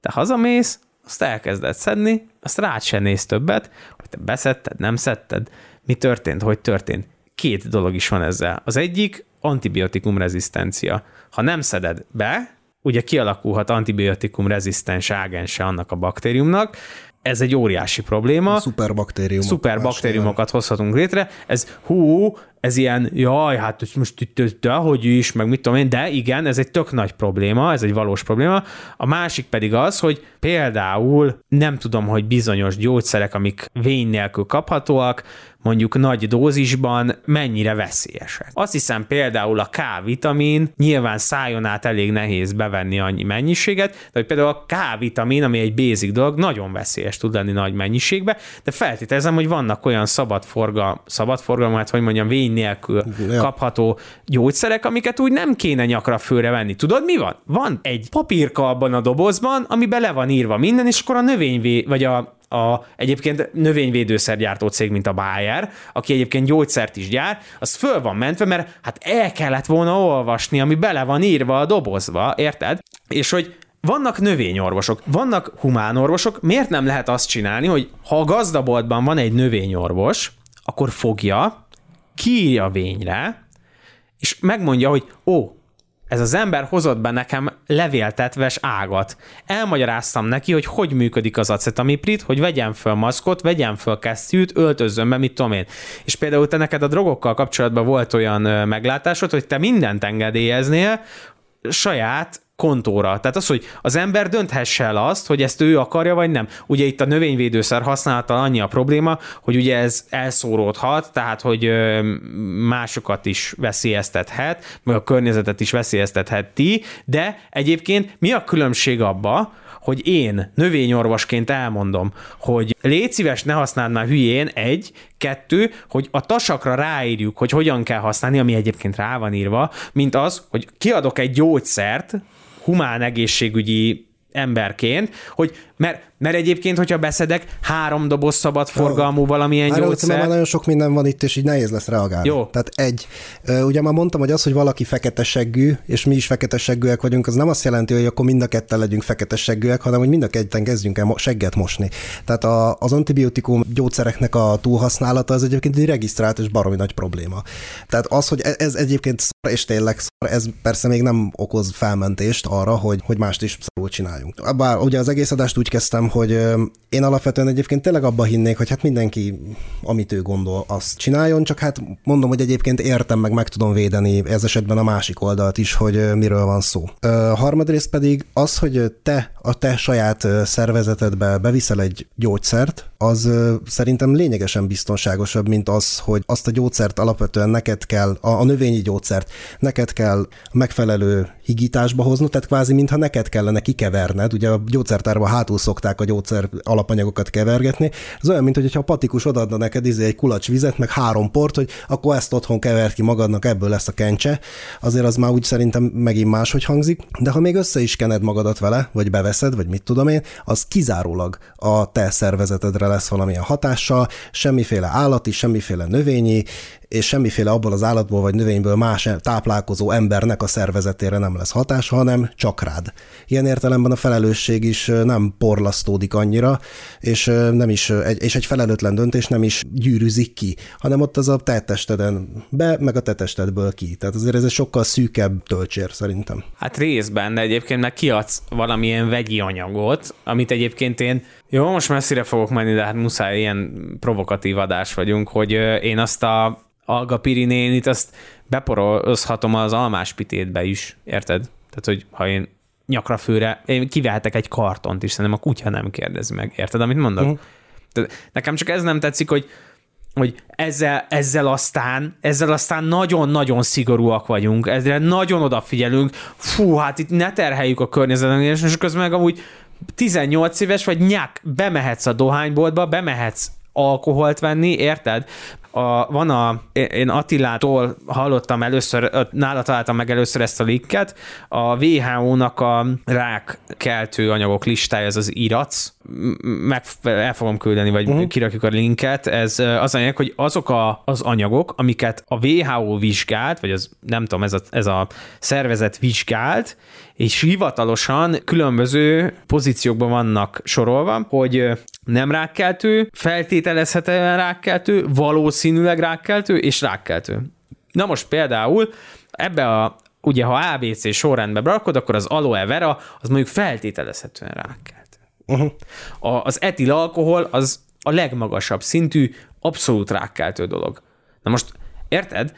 te hazamész, azt elkezded szedni, azt rád se néz többet, hogy te beszedted, nem szedted, mi történt, hogy történt. Két dolog is van ezzel. Az egyik antibiotikum rezisztencia. Ha nem szeded be, ugye kialakulhat antibiotikum rezisztens ágense annak a baktériumnak, ez egy óriási probléma. Szuperbaktériumok. Szuperbaktériumokat hozhatunk létre. Ez hú, ez ilyen, jaj, hát most itt, de hogy is, meg mit tudom én, de igen, ez egy tök nagy probléma, ez egy valós probléma. A másik pedig az, hogy például nem tudom, hogy bizonyos gyógyszerek, amik vény nélkül kaphatóak, mondjuk nagy dózisban mennyire veszélyesek. Azt hiszem például a K-vitamin, nyilván szájon át elég nehéz bevenni annyi mennyiséget, de hogy például a K-vitamin, ami egy basic dolog, nagyon veszélyes tud lenni nagy mennyiségbe, de feltételezem, hogy vannak olyan szabad, forgal, szabad forgalmat, hát hogy mondjam, vény nélkül ja. kapható gyógyszerek, amiket úgy nem kéne nyakra főre venni. Tudod, mi van? Van egy papírka abban a dobozban, ami bele van írva minden, és akkor a növényvé, vagy a a egyébként növényvédőszergyártó cég, mint a Bayer, aki egyébként gyógyszert is gyár, az föl van mentve, mert hát el kellett volna olvasni, ami bele van írva a dobozba, érted? És hogy vannak növényorvosok, vannak humánorvosok, miért nem lehet azt csinálni, hogy ha a gazdaboltban van egy növényorvos, akkor fogja, kiírja vényre, és megmondja, hogy ó, ez az ember hozott be nekem levéltetves ágat. Elmagyaráztam neki, hogy hogy működik az acetamiprid, hogy vegyem föl maszkot, vegyem föl kesztyűt, öltözzön be, mit tudom én. És például te neked a drogokkal kapcsolatban volt olyan meglátásod, hogy te mindent engedélyeznél, saját kontóra. Tehát az, hogy az ember dönthesse el azt, hogy ezt ő akarja, vagy nem. Ugye itt a növényvédőszer használata annyi a probléma, hogy ugye ez elszóródhat, tehát hogy másokat is veszélyeztethet, meg a környezetet is veszélyeztetheti, de egyébként mi a különbség abba, hogy én növényorvosként elmondom, hogy légy szíves, ne használd már hülyén, egy, kettő, hogy a tasakra ráírjuk, hogy hogyan kell használni, ami egyébként rá van írva, mint az, hogy kiadok egy gyógyszert, humán egészségügyi emberként, hogy mert, mert egyébként, hogyha beszedek három doboz szabad forgalmú valamilyen Már gyógyszer... Már nagyon sok minden van itt, és így nehéz lesz reagálni. Jó. Tehát egy, ugye már mondtam, hogy az, hogy valaki fekete seggű, és mi is fekete seggűek vagyunk, az nem azt jelenti, hogy akkor mind a ketten legyünk fekete seggűek, hanem hogy mind a ketten kezdjünk el segget mosni. Tehát a, az antibiotikum gyógyszereknek a túlhasználata az egyébként egy regisztrált és baromi nagy probléma. Tehát az, hogy e- ez egyébként szar, és tényleg szar, ez persze még nem okoz felmentést arra, hogy, hogy mást is szarul csináljunk. Bár ugye az egész adást úgy kezdtem, hogy én alapvetően egyébként tényleg abba hinnék, hogy hát mindenki, amit ő gondol, azt csináljon, csak hát mondom, hogy egyébként értem meg, meg tudom védeni ez esetben a másik oldalt is, hogy miről van szó. A harmadrészt pedig az, hogy te a te saját szervezetedbe beviszel egy gyógyszert, az szerintem lényegesen biztonságosabb, mint az, hogy azt a gyógyszert alapvetően neked kell, a, a növényi gyógyszert neked kell megfelelő higításba hoznod, tehát kvázi mintha neked kellene kikeverned, ugye a gyógyszertárban hátul szokták a gyógyszer alapanyagokat kevergetni, ez olyan, mint hogyha a patikus odaadna neked izé egy kulacs vizet, meg három port, hogy akkor ezt otthon kevert ki magadnak, ebből lesz a kencse, azért az már úgy szerintem megint máshogy hangzik, de ha még össze is kened magadat vele, vagy beveszed, vagy mit tudom én, az kizárólag a te szervezetedre lesz valamilyen hatással, semmiféle állati, semmiféle növényi, és semmiféle abból az állatból vagy növényből más táplálkozó embernek a szervezetére nem lesz hatása, hanem csak rád. Ilyen értelemben a felelősség is nem porlasztódik annyira, és nem is, és egy felelőtlen döntés nem is gyűrűzik ki, hanem ott az a te testeden be, meg a te testedből ki. Tehát azért ez egy sokkal szűkebb töltsér szerintem. Hát részben, de egyébként meg kiadsz valamilyen vegyi anyagot, amit egyébként én jó, most messzire fogok menni, de hát muszáj, ilyen provokatív adás vagyunk, hogy én azt a Alga Pirinénit, azt beporozhatom az almáspitétbe is, érted? Tehát, hogy ha én nyakra főre, én kivehetek egy kartont is, szerintem a kutya nem kérdezi meg, érted, amit mondok? Uh-huh. Tehát nekem csak ez nem tetszik, hogy hogy ezzel, ezzel aztán, ezzel aztán nagyon-nagyon szigorúak vagyunk, ezzel nagyon odafigyelünk, fú, hát itt ne terheljük a környezetet, és közben meg amúgy 18 éves vagy nyák, bemehetsz a dohányboltba, bemehetsz alkoholt venni, érted? A, van a, én Attilától hallottam először, nála találtam meg először ezt a linket, a WHO-nak a rákkeltő anyagok listája, ez az IRAC, meg el fogom küldeni, vagy uh-huh. kirakjuk a linket, ez az anyag, hogy azok a, az anyagok, amiket a WHO vizsgált, vagy az nem tudom, ez a, ez a szervezet vizsgált, és hivatalosan különböző pozíciókban vannak sorolva, hogy nem rákkeltő, feltételezhetően rákkeltő, valószínűleg rákkeltő és rákkeltő. Na most például ebbe a, ugye ha ABC sorrendbe rakod, akkor az aloe vera az mondjuk feltételezhetően rákkeltő. Uh-huh. A, az etil alkohol az a legmagasabb szintű, abszolút rákkeltő dolog. Na most, érted?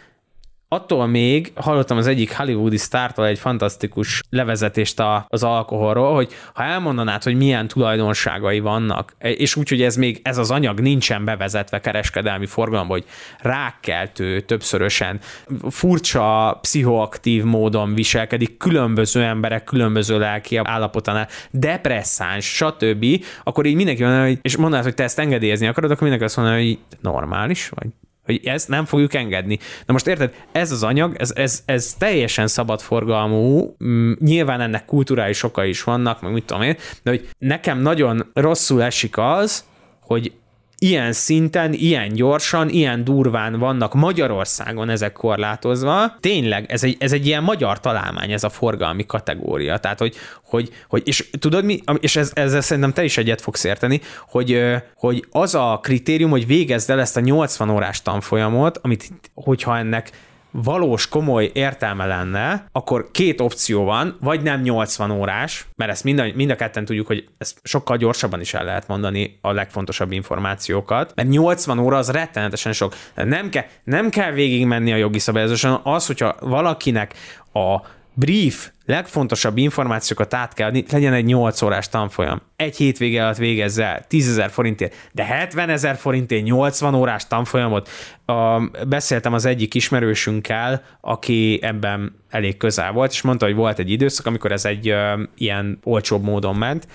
Attól még hallottam az egyik hollywoodi sztártól egy fantasztikus levezetést az alkoholról, hogy ha elmondanád, hogy milyen tulajdonságai vannak, és úgy, hogy ez még ez az anyag nincsen bevezetve kereskedelmi forgalomba, hogy rákkeltő többszörösen, furcsa, pszichoaktív módon viselkedik, különböző emberek különböző lelki állapotánál, depresszáns, stb., akkor így mindenki van, hogy, és mondanád, hogy te ezt engedélyezni akarod, akkor mindenki azt mondja, hogy normális vagy hogy ezt nem fogjuk engedni. Na most érted, ez az anyag, ez, ez, ez teljesen szabadforgalmú, mm, nyilván ennek kulturális okai is vannak, meg mit tudom én, de hogy nekem nagyon rosszul esik az, hogy ilyen szinten, ilyen gyorsan, ilyen durván vannak Magyarországon ezek korlátozva. Tényleg, ez egy, ez egy ilyen magyar találmány, ez a forgalmi kategória. Tehát, hogy, hogy, hogy és tudod mi, és ez, ezzel szerintem te is egyet fogsz érteni, hogy, hogy az a kritérium, hogy végezd el ezt a 80 órás tanfolyamot, amit, hogyha ennek valós, komoly értelme lenne, akkor két opció van, vagy nem 80 órás, mert ezt mind a, mind a ketten tudjuk, hogy ezt sokkal gyorsabban is el lehet mondani a legfontosabb információkat, mert 80 óra az rettenetesen sok. Nem, kell, nem kell végigmenni a jogi szabályozáson, az, hogyha valakinek a brief legfontosabb információkat át kell adni, legyen egy 8 órás tanfolyam. Egy hétvége alatt végezz el 10 ezer forintért, de 70 ezer forintért 80 órás tanfolyamot. A, beszéltem az egyik ismerősünkkel, aki ebben elég közel volt, és mondta, hogy volt egy időszak, amikor ez egy ö, ilyen olcsóbb módon ment,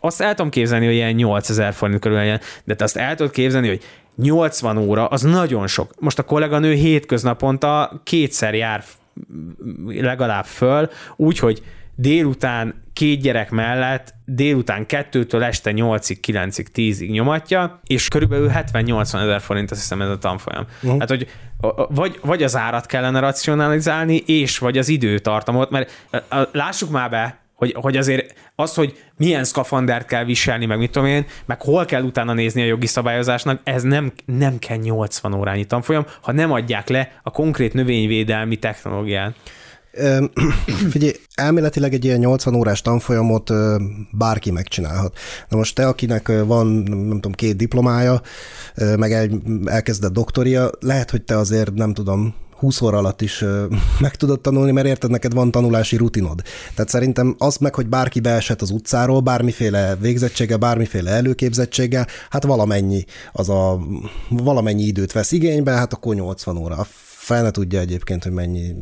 azt el tudom képzelni, hogy ilyen 8000 forint körül legyen, de te azt el tudod képzelni, hogy 80 óra, az nagyon sok. Most a kolléganő hétköznaponta kétszer jár legalább föl, úgyhogy délután két gyerek mellett délután kettőtől este 8-ig, 9-ig, 10-ig nyomatja, és körülbelül 70-80 ezer forint, azt hiszem ez a tanfolyam. Uh-huh. Hát, hogy vagy, vagy az árat kellene racionalizálni, és vagy az időtartamot, mert lássuk már be, hogy, hogy azért az, hogy milyen szkafandert kell viselni, meg mit tudom én, meg hol kell utána nézni a jogi szabályozásnak, ez nem, nem kell 80 órányi tanfolyam, ha nem adják le a konkrét növényvédelmi technológiát. Figyelj, elméletileg egy ilyen 80 órás tanfolyamot bárki megcsinálhat. Na most te, akinek van, nem tudom, két diplomája, meg egy, elkezdett doktoria, lehet, hogy te azért, nem tudom, 20 óra alatt is meg tudod tanulni, mert érted, neked van tanulási rutinod. Tehát szerintem az meg, hogy bárki beesett az utcáról, bármiféle végzettsége, bármiféle előképzettséggel, hát valamennyi, az a, valamennyi időt vesz igénybe, hát akkor 80 óra. A fel ne tudja egyébként, hogy mennyi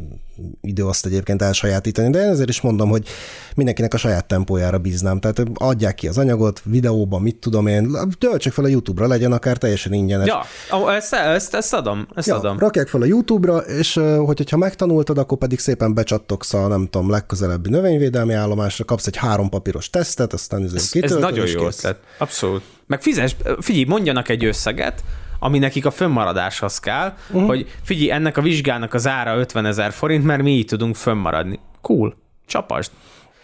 idő azt egyébként elsajátítani, de én ezért is mondom, hogy mindenkinek a saját tempójára bíznám. Tehát adják ki az anyagot, videóban, mit tudom én, töltsek fel a YouTube-ra, legyen akár teljesen ingyenes. Ja, ezt, ezt, ezt adom, ezt ja, adom. Rakják fel a YouTube-ra, és hogy, hogyha megtanultad, akkor pedig szépen becsattogsz a, nem tudom, legközelebbi növényvédelmi állomásra, kapsz egy három papíros tesztet, aztán ez, ez nagyon jó ötlet. Abszolút. Meg fizes, figyelj, mondjanak egy összeget, ami nekik a fönnmaradáshoz kell, uh-huh. hogy figyelj, ennek a vizsgának az ára 50 ezer forint, mert mi így tudunk fönnmaradni. Cool, csapast.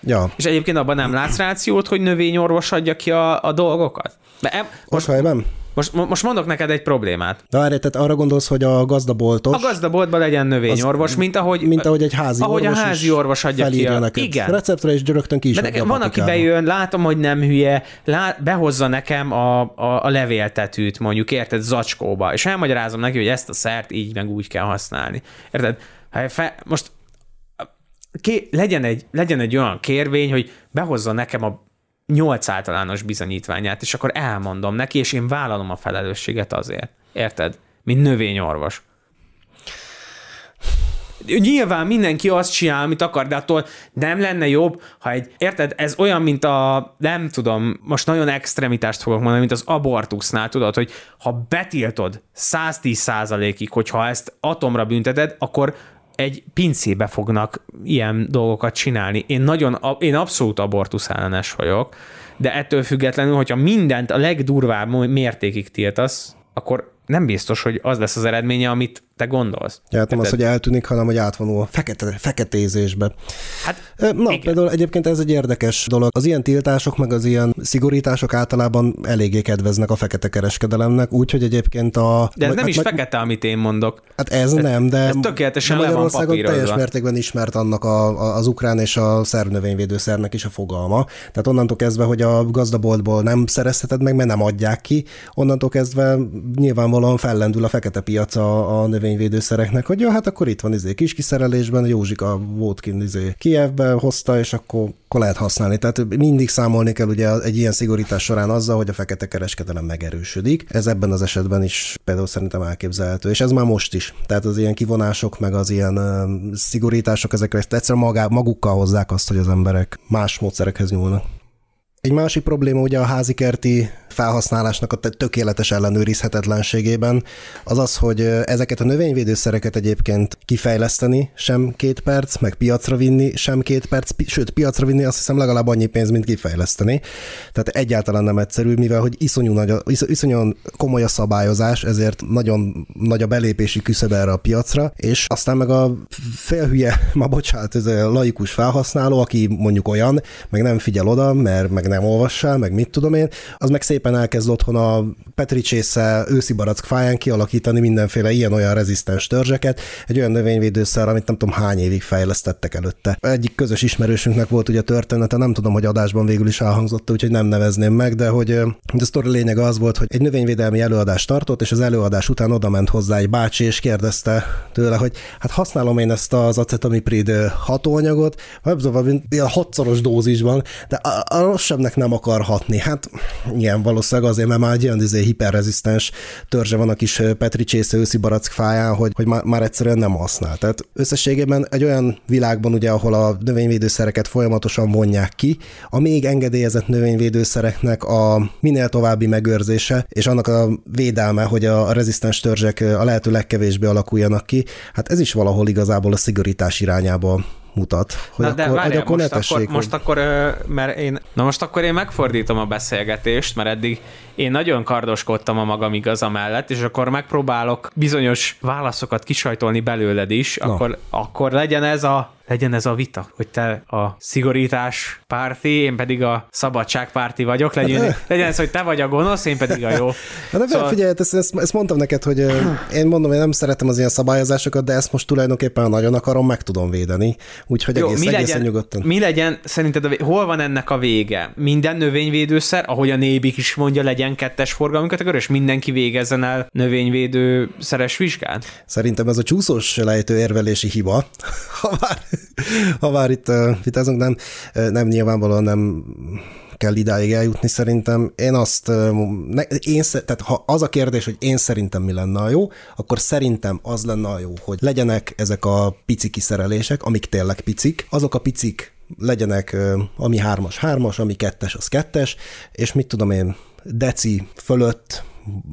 Ja. És egyébként abban nem látsz rációt, hogy növényorvos adja ki a, a dolgokat? De em, most, most, most, most mondok neked egy problémát. De várj, tehát arra gondolsz, hogy a gazdaboltos... A gazdaboltban legyen növényorvos, az, mint ahogy... Mint ahogy egy házi ahogy orvos a házi orvos adja ki a... Neked. Igen. Receptre is rögtön ki is nekem, Van, aki bejön, látom, hogy nem hülye, lá, behozza nekem a, a, a levéltetűt, mondjuk, érted, zacskóba, és elmagyarázom neki, hogy ezt a szert így meg úgy kell használni. Érted? Hát fe, most ké, legyen, egy, legyen egy olyan kérvény, hogy behozza nekem a nyolc általános bizonyítványát, és akkor elmondom neki, és én vállalom a felelősséget azért. Érted? Mint növényorvos. Nyilván mindenki azt csinál, amit akar, de attól nem lenne jobb, ha egy, érted, ez olyan, mint a, nem tudom, most nagyon extremitást fogok mondani, mint az abortusznál, tudod, hogy ha betiltod 110 százalékig, hogyha ezt atomra bünteted, akkor egy pincébe fognak ilyen dolgokat csinálni. Én nagyon, én abszolút abortusz ellenes vagyok, de ettől függetlenül, hogyha mindent a legdurvább mértékig tiltasz, akkor nem biztos, hogy az lesz az eredménye, amit te gondolsz. Ja, hát nem az, hogy eltűnik, hanem hogy átvonul a fekete, feketézésbe. Hát, Na, igen. például egyébként ez egy érdekes dolog. Az ilyen tiltások, meg az ilyen szigorítások általában eléggé kedveznek a fekete kereskedelemnek, úgyhogy egyébként a... De ez hát, nem is meg, fekete, amit én mondok. Hát ez, ez nem, de... Ez tökéletesen le van teljes mértékben ismert annak a, a, az ukrán és a szerb növényvédőszernek is a fogalma. Tehát onnantól kezdve, hogy a gazdaboltból nem szerezheted meg, mert nem adják ki, onnantól kezdve nyilvánvalóan fellendül a fekete piac a, a növényvédőszereknek, hogy jó, hát akkor itt van izé kis kiszerelésben, Józsika volt kint izé Kievbe hozta, és akkor, akkor lehet használni. Tehát mindig számolni kell ugye egy ilyen szigorítás során azzal, hogy a fekete kereskedelem megerősödik. Ez ebben az esetben is például szerintem elképzelhető, és ez már most is. Tehát az ilyen kivonások, meg az ilyen szigorítások, ezek egyszerűen magá, magukkal hozzák azt, hogy az emberek más módszerekhez nyúlnak. Egy másik probléma ugye a házi kerti felhasználásnak a tökéletes ellenőrizhetetlenségében az az, hogy ezeket a növényvédőszereket egyébként kifejleszteni sem két perc, meg piacra vinni sem két perc, sőt piacra vinni azt hiszem legalább annyi pénz, mint kifejleszteni. Tehát egyáltalán nem egyszerű, mivel hogy iszonyú, nagy a, komoly a szabályozás, ezért nagyon nagy a belépési küszöb erre a piacra, és aztán meg a félhülye, ma bocsánat, ez a laikus felhasználó, aki mondjuk olyan, meg nem figyel oda, mert meg nem olvassál, meg mit tudom én, az meg szép szépen elkezd otthon a petricsésze őszi barack fáján kialakítani mindenféle ilyen-olyan rezisztens törzseket, egy olyan növényvédőszer, amit nem tudom hány évig fejlesztettek előtte. Egyik közös ismerősünknek volt ugye története, nem tudom, hogy adásban végül is elhangzott, úgyhogy nem nevezném meg, de hogy a sztori lényege az volt, hogy egy növényvédelmi előadást tartott, és az előadás után oda ment hozzá egy bácsi, és kérdezte tőle, hogy hát használom én ezt az acetamiprid hatóanyagot, vagy ilyen hatszoros dózisban, de a, a rosszabbnek nem akar hatni. Hát ilyen valószínűleg azért, mert már egy olyan izé, hiperrezisztens törzse van a kis petricsésze őszi barack fáján, hogy, hogy már, már egyszerűen nem használ. Tehát összességében egy olyan világban, ugye, ahol a növényvédőszereket folyamatosan vonják ki, a még engedélyezett növényvédőszereknek a minél további megőrzése, és annak a védelme, hogy a rezisztens törzsek a lehető legkevésbé alakuljanak ki, hát ez is valahol igazából a szigorítás irányába mutat. Hogy na akkor, de várjál, hogy akkor most, akkor, most akkor, mert én, na most akkor én megfordítom a beszélgetést, mert eddig én nagyon kardoskodtam a magam igaza mellett, és akkor megpróbálok bizonyos válaszokat kisajtolni belőled is, akkor, akkor legyen ez a legyen ez a vita, hogy te a szigorítás párti, én pedig a szabadságpárti vagyok, legyen, hát, legyen ez, hogy te vagy a gonosz, én pedig a jó. Hát de szóval... figyelj, ezt, ezt, ezt, mondtam neked, hogy én mondom, én nem szeretem az ilyen szabályozásokat, de ezt most tulajdonképpen nagyon akarom, meg tudom védeni, úgyhogy jó, egész, mi legyen, nyugodtan. Mi legyen, szerinted, a, hol van ennek a vége? Minden növényvédőszer, ahogy a Nébik is mondja, legyen kettes forgalmi kategória, és mindenki végezzen el növényvédőszeres vizsgát? Szerintem ez a csúszós lejtő érvelési hiba, ha már ha már itt vitázunk, nem, nem nyilvánvalóan nem kell idáig eljutni szerintem. Én azt, ne, én, tehát ha az a kérdés, hogy én szerintem mi lenne a jó, akkor szerintem az lenne a jó, hogy legyenek ezek a pici kiszerelések, amik tényleg picik, azok a picik legyenek, ami hármas, hármas, ami kettes, az kettes, és mit tudom én, deci fölött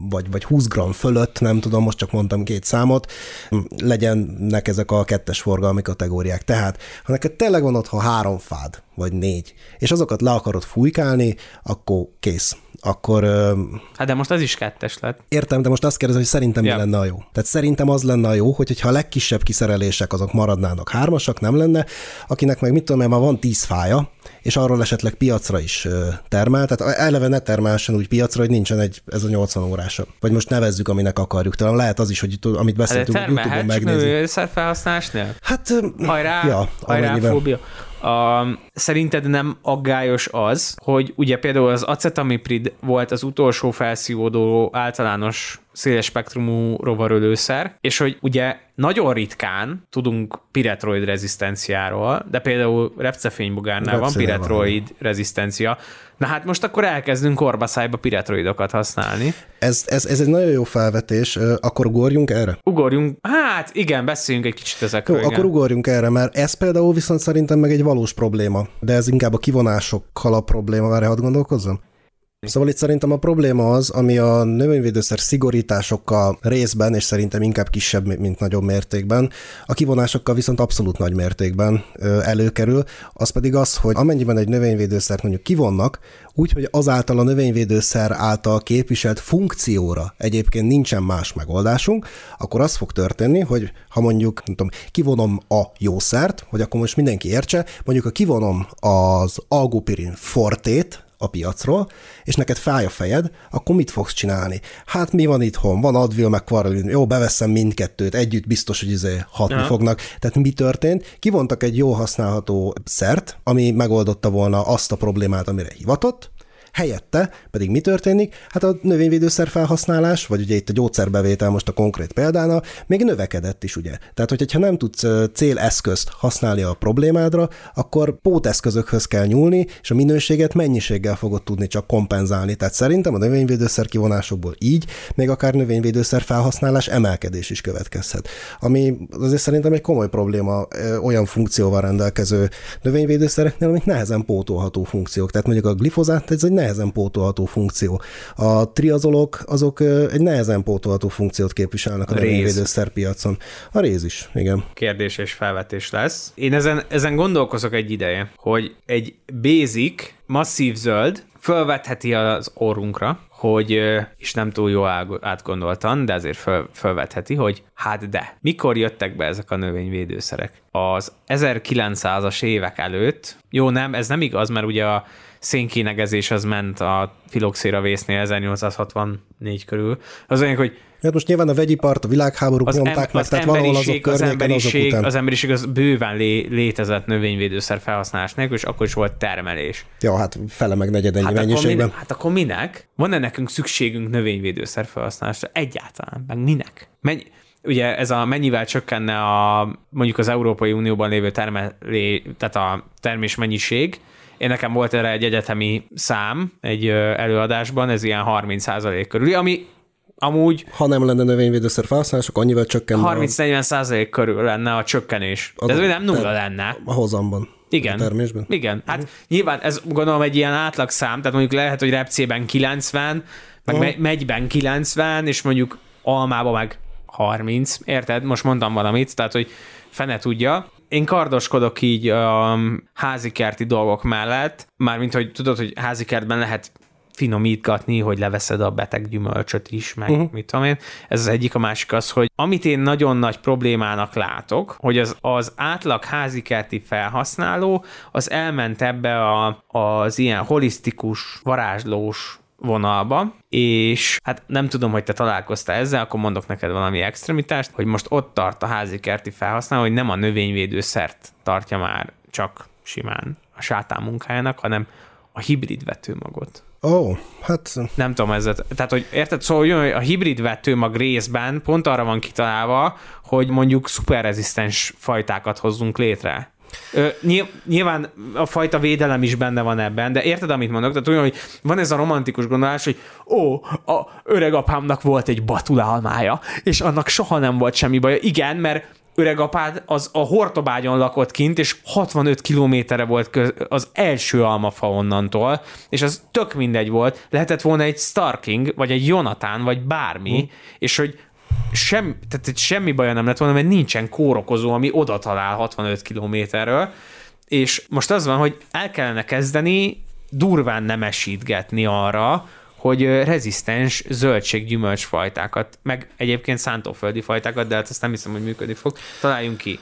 vagy, vagy 20 gram fölött, nem tudom, most csak mondtam két számot, legyenek ezek a kettes forgalmi kategóriák. Tehát, ha neked tényleg van otthon három fád, vagy négy, és azokat le akarod fújkálni, akkor kész. Akkor... Hát de most az is kettes lett. Értem, de most azt kérdezem, hogy szerintem ja. mi lenne a jó. Tehát szerintem az lenne a jó, hogy, hogyha a legkisebb kiszerelések azok maradnának hármasak, nem lenne, akinek meg mit tudom, mert van tíz fája, és arról esetleg piacra is termel, tehát eleve ne termelsen úgy piacra, hogy nincsen egy, ez a 80 órása. Vagy most nevezzük, aminek akarjuk. Talán lehet az is, hogy amit beszéltünk, hát YouTube-on megnézni. felhasználásnál? Hát, hajrá, ja, hajrá, fóbia. A, szerinted nem aggályos az, hogy ugye például az acetamiprid volt az utolsó felszívódó általános széles spektrumú rovarölőszer, és hogy ugye nagyon ritkán tudunk piretroid rezisztenciáról, de például repcefénybogárnál van piretroid van. rezisztencia. Na hát most akkor elkezdünk korbaszájba piretroidokat használni. Ez, ez, ez egy nagyon jó felvetés, akkor ugorjunk erre? Ugorjunk, hát igen, beszéljünk egy kicsit ezekről. Jó, igen. akkor ugorjunk erre, mert ez például viszont szerintem meg egy valós probléma, de ez inkább a kivonásokkal a probléma, várj, hadd gondolkozzam? Szóval itt szerintem a probléma az, ami a növényvédőszer szigorításokkal részben, és szerintem inkább kisebb, mint nagyobb mértékben, a kivonásokkal viszont abszolút nagy mértékben előkerül, az pedig az, hogy amennyiben egy növényvédőszert mondjuk kivonnak, úgy, hogy azáltal a növényvédőszer által képviselt funkcióra egyébként nincsen más megoldásunk, akkor az fog történni, hogy ha mondjuk, nem tudom, kivonom a jószert, hogy akkor most mindenki értse, mondjuk ha kivonom az algopirin fortét, a piacról, és neked fáj a fejed, akkor mit fogsz csinálni? Hát mi van itthon? Van Advil, meg Quarelin. Jó, beveszem mindkettőt, együtt biztos, hogy izé hatni ja. fognak. Tehát mi történt? Kivontak egy jó használható szert, ami megoldotta volna azt a problémát, amire hivatott, Helyette pedig mi történik? Hát a növényvédőszer felhasználás, vagy ugye itt a gyógyszerbevétel most a konkrét példánál, még növekedett is, ugye. Tehát, hogyha nem tudsz céleszközt használni a problémádra, akkor póteszközökhöz kell nyúlni, és a minőséget mennyiséggel fogod tudni csak kompenzálni. Tehát szerintem a növényvédőszer kivonásokból így, még akár növényvédőszer felhasználás emelkedés is következhet. Ami azért szerintem egy komoly probléma olyan funkcióval rendelkező növényvédőszereknél, amik nehezen pótolható funkciók. Tehát mondjuk a glifozát ez egy nehezen pótolható funkció. A triazolok azok egy nehezen pótolható funkciót képviselnek a, a növényvédőszerpiacon. A réz is, igen. Kérdés és felvetés lesz. Én ezen, ezen gondolkozok egy ideje, hogy egy basic, masszív zöld fölvetheti az orrunkra, hogy, és nem túl jó átgondoltan, de azért föl, fölvetheti, hogy hát de, mikor jöttek be ezek a növényvédőszerek? Az 1900-as évek előtt, jó nem, ez nem igaz, mert ugye a szénkénegezés az ment a filoxéra vésznél 1864 körül. Az olyan, hogy Hát most nyilván a vegyipart, a világháború az nyomták em, meg, tehát valahol azok az emberiség, azok után. az emberiség az bőven lé, létezett növényvédőszer felhasználás nélkül, és akkor is volt termelés. Ja, hát fele meg negyedennyi hát mennyiségben. Akkor, hát akkor minek? Van-e nekünk szükségünk növényvédőszer felhasználásra? Egyáltalán. Meg minek? Mennyi, ugye ez a mennyivel csökkenne a mondjuk az Európai Unióban lévő termelé, tehát a termés mennyiség, én nekem volt erre egy egyetemi szám egy előadásban, ez ilyen 30% körül, ami amúgy... Ha nem lenne növényvédőszer felhasználás, akkor annyival csökkenne. 30-40 százalék körül lenne a csökkenés. Az De ez nem nulla lenne. A hozamban. Igen. A termésben. Igen. Hát uh-huh. nyilván ez gondolom egy ilyen átlagszám, tehát mondjuk lehet, hogy repcében 90, meg uh-huh. megyben 90, és mondjuk almába meg 30, érted? Most mondtam valamit, tehát hogy fene tudja. Én kardoskodok így a házikerti dolgok mellett, mármint, hogy tudod, hogy házikertben lehet finomítgatni, hogy leveszed a beteg gyümölcsöt is, meg uh-huh. mit tudom én. Ez az egyik, a másik az, hogy amit én nagyon nagy problémának látok, hogy az, az átlag házikerti felhasználó az elment ebbe a, az ilyen holisztikus, varázslós vonalba, és hát nem tudom, hogy te találkoztál ezzel, akkor mondok neked valami extremitást, hogy most ott tart a házi kerti felhasználó, hogy nem a növényvédőszert tartja már csak simán a sátán munkájának, hanem a hibrid vetőmagot. Ó, oh, hát... Nem tudom, ez, tehát, hogy érted, szóval hogy a hibrid vetőmag részben pont arra van kitalálva, hogy mondjuk szuperrezisztens fajtákat hozzunk létre. Ö, nyilván a fajta védelem is benne van ebben, de érted, amit mondok? Tehát olyan, hogy van ez a romantikus gondolás, hogy ó, a öreg apámnak volt egy batulálmája, és annak soha nem volt semmi baja. Igen, mert öregapád az a Hortobágyon lakott kint, és 65 kilométerre volt köz, az első almafa onnantól, és az tök mindegy volt, lehetett volna egy Starking, vagy egy Jonathan, vagy bármi, mm. és hogy sem, tehát semmi baja nem lett volna, mert nincsen kórokozó, ami oda talál 65 kilométerről, és most az van, hogy el kellene kezdeni durván nemesítgetni arra, hogy rezisztens zöldség-gyümölcsfajtákat, meg egyébként szántóföldi fajtákat, de hát ezt nem hiszem, hogy működni fog. Találjunk ki.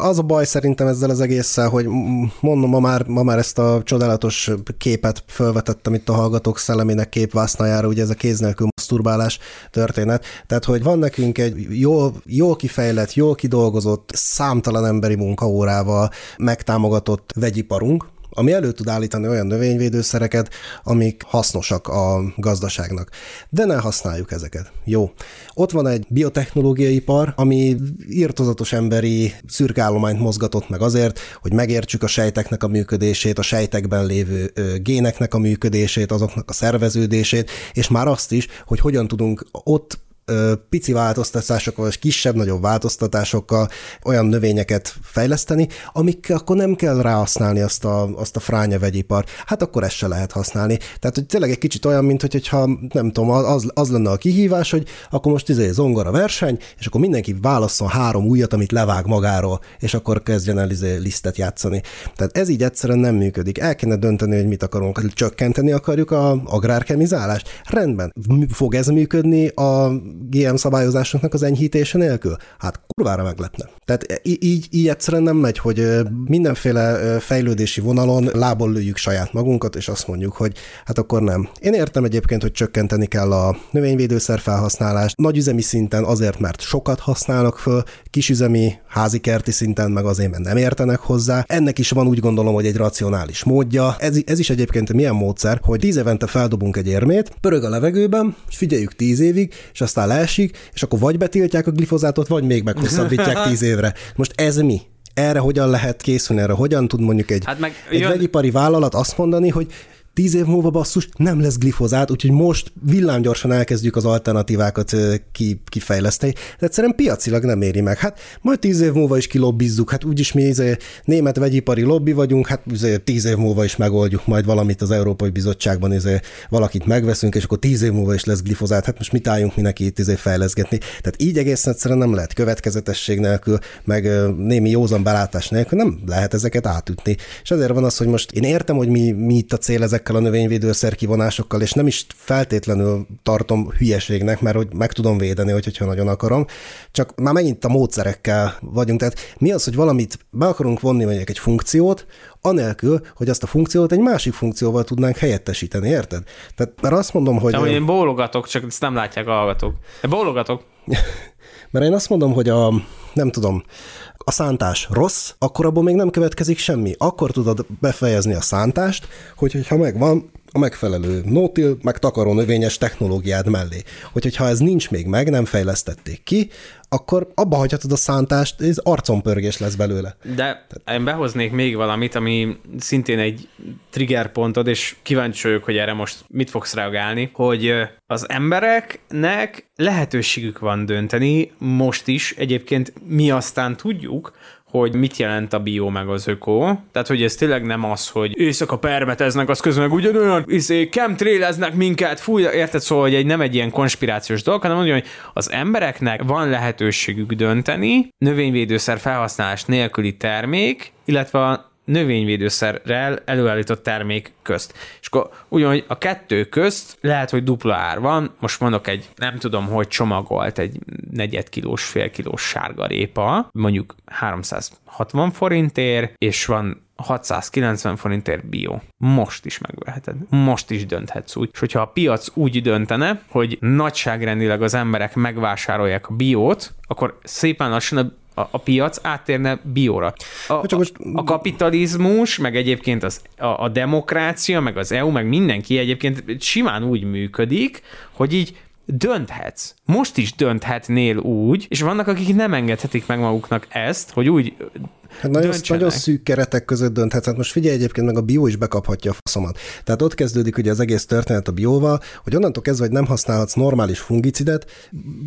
Az a baj szerintem ezzel az egésszel, hogy mondom, ma már, ma már ezt a csodálatos képet felvetettem itt a hallgatók szellemének képvásznajára, ugye ez a kéz nélkül masturbálás történet. Tehát, hogy van nekünk egy jól, jól kifejlett, jól kidolgozott, számtalan emberi munkaórával megtámogatott vegyiparunk, ami elő tud állítani olyan növényvédőszereket, amik hasznosak a gazdaságnak. De ne használjuk ezeket. Jó. Ott van egy biotechnológiai ipar, ami írtozatos emberi szürkállományt mozgatott meg azért, hogy megértsük a sejteknek a működését, a sejtekben lévő géneknek a működését, azoknak a szerveződését, és már azt is, hogy hogyan tudunk ott pici változtatásokkal, vagy kisebb-nagyobb változtatásokkal olyan növényeket fejleszteni, amik akkor nem kell ráhasználni azt a, azt a fránya vegyipar. Hát akkor ezt se lehet használni. Tehát, hogy tényleg egy kicsit olyan, mint hogyha nem tudom, az, az lenne a kihívás, hogy akkor most izé zongora verseny, és akkor mindenki válasszon három újat, amit levág magáról, és akkor kezdjen el izé lisztet játszani. Tehát ez így egyszerűen nem működik. El kéne dönteni, hogy mit akarunk. Csökkenteni akarjuk a agrárkemizálást? Rendben. Fog ez működni a GM szabályozásoknak az enyhítése nélkül? Hát kurvára meglepne. Tehát így, így egyszerűen nem megy, hogy mindenféle fejlődési vonalon lából lőjük saját magunkat, és azt mondjuk, hogy hát akkor nem. Én értem egyébként, hogy csökkenteni kell a növényvédőszer felhasználást, nagyüzemi szinten azért, mert sokat használnak föl, kisüzemi, házi kerti szinten meg azért, mert nem értenek hozzá. Ennek is van úgy gondolom, hogy egy racionális módja. Ez, ez is egyébként milyen módszer, hogy tíz évente feldobunk egy érmét, pörög a levegőben, figyeljük tíz évig, és aztán leesik, és akkor vagy betiltják a glifozátot, vagy még meghosszabbítják tíz évre. Most ez mi? erre hogyan lehet készülni, erre hogyan tud mondjuk egy, hát meg egy jön... vegyipari vállalat azt mondani, hogy tíz év múlva basszus nem lesz glifozát, úgyhogy most villámgyorsan elkezdjük az alternatívákat ki, kifejleszteni. De egyszerűen piacilag nem éri meg. Hát majd tíz év múlva is kilobbizzuk, hát úgyis mi izé, német vegyipari lobby vagyunk, hát izé, tíz év múlva is megoldjuk majd valamit az Európai Bizottságban, izé, valakit megveszünk, és akkor tíz év múlva is lesz glifozát, hát most mit álljunk mi neki itt izé fejleszgetni. Tehát így egészen egyszerűen nem lehet következetesség nélkül, meg némi józan belátás nélkül nem lehet ezeket átütni. És ezért van az, hogy most én értem, hogy mi, mi itt a cél ezek ezekkel a növényvédőszer kivonásokkal, és nem is feltétlenül tartom hülyeségnek, mert hogy meg tudom védeni, hogyha nagyon akarom, csak már megint a módszerekkel vagyunk. Tehát mi az, hogy valamit be akarunk vonni mondjuk egy funkciót, anélkül, hogy azt a funkciót egy másik funkcióval tudnánk helyettesíteni, érted? Tehát mert azt mondom, hogy... De, hogy én bólogatok, csak ezt nem látják a hallgatók. Én bólogatok. mert én azt mondom, hogy a, nem tudom, a szántás rossz, akkor abból még nem következik semmi. Akkor tudod befejezni a szántást, hogy, hogyha megvan a megfelelő nótil, meg takaró növényes technológiád mellé. Hogy, hogyha ez nincs még meg, nem fejlesztették ki, akkor abba hagyhatod a szántást, ez arcompörgés lesz belőle. De én behoznék még valamit, ami szintén egy trigger pontod, és kíváncsi vagyok, hogy erre most mit fogsz reagálni, hogy az embereknek lehetőségük van dönteni, most is egyébként mi aztán tudjuk, hogy mit jelent a bio meg az öko. Tehát, hogy ez tényleg nem az, hogy éjszaka permeteznek, az közben meg ugyanolyan izé, chemtraileznek minket, fúj, érted? Szóval, hogy egy, nem egy ilyen konspirációs dolog, hanem mondja, hogy az embereknek van lehetőségük dönteni növényvédőszer felhasználás nélküli termék, illetve növényvédőszerrel előállított termék közt. És akkor ugyanúgy a kettő közt lehet, hogy dupla ár van, most mondok egy, nem tudom, hogy csomagolt egy negyed kilós, fél kilós sárgarépa, mondjuk 360 forintért, és van 690 forintért bio. Most is megveheted. Most is dönthetsz úgy. És hogyha a piac úgy döntene, hogy nagyságrendileg az emberek megvásárolják a biót, akkor szépen lassan a a, a piac áttérne bióra. A, Csak most... a, a kapitalizmus, meg egyébként az, a, a demokrácia, meg az EU, meg mindenki egyébként simán úgy működik, hogy így dönthetsz. Most is dönthetnél úgy, és vannak, akik nem engedhetik meg maguknak ezt, hogy úgy Hát nagyon, nagyon szűk keretek között dönthet. Hát most figyelj egyébként, meg a bio is bekaphatja a faszomat. Tehát ott kezdődik ugye az egész történet a bióval, hogy onnantól kezdve, hogy nem használhatsz normális fungicidet,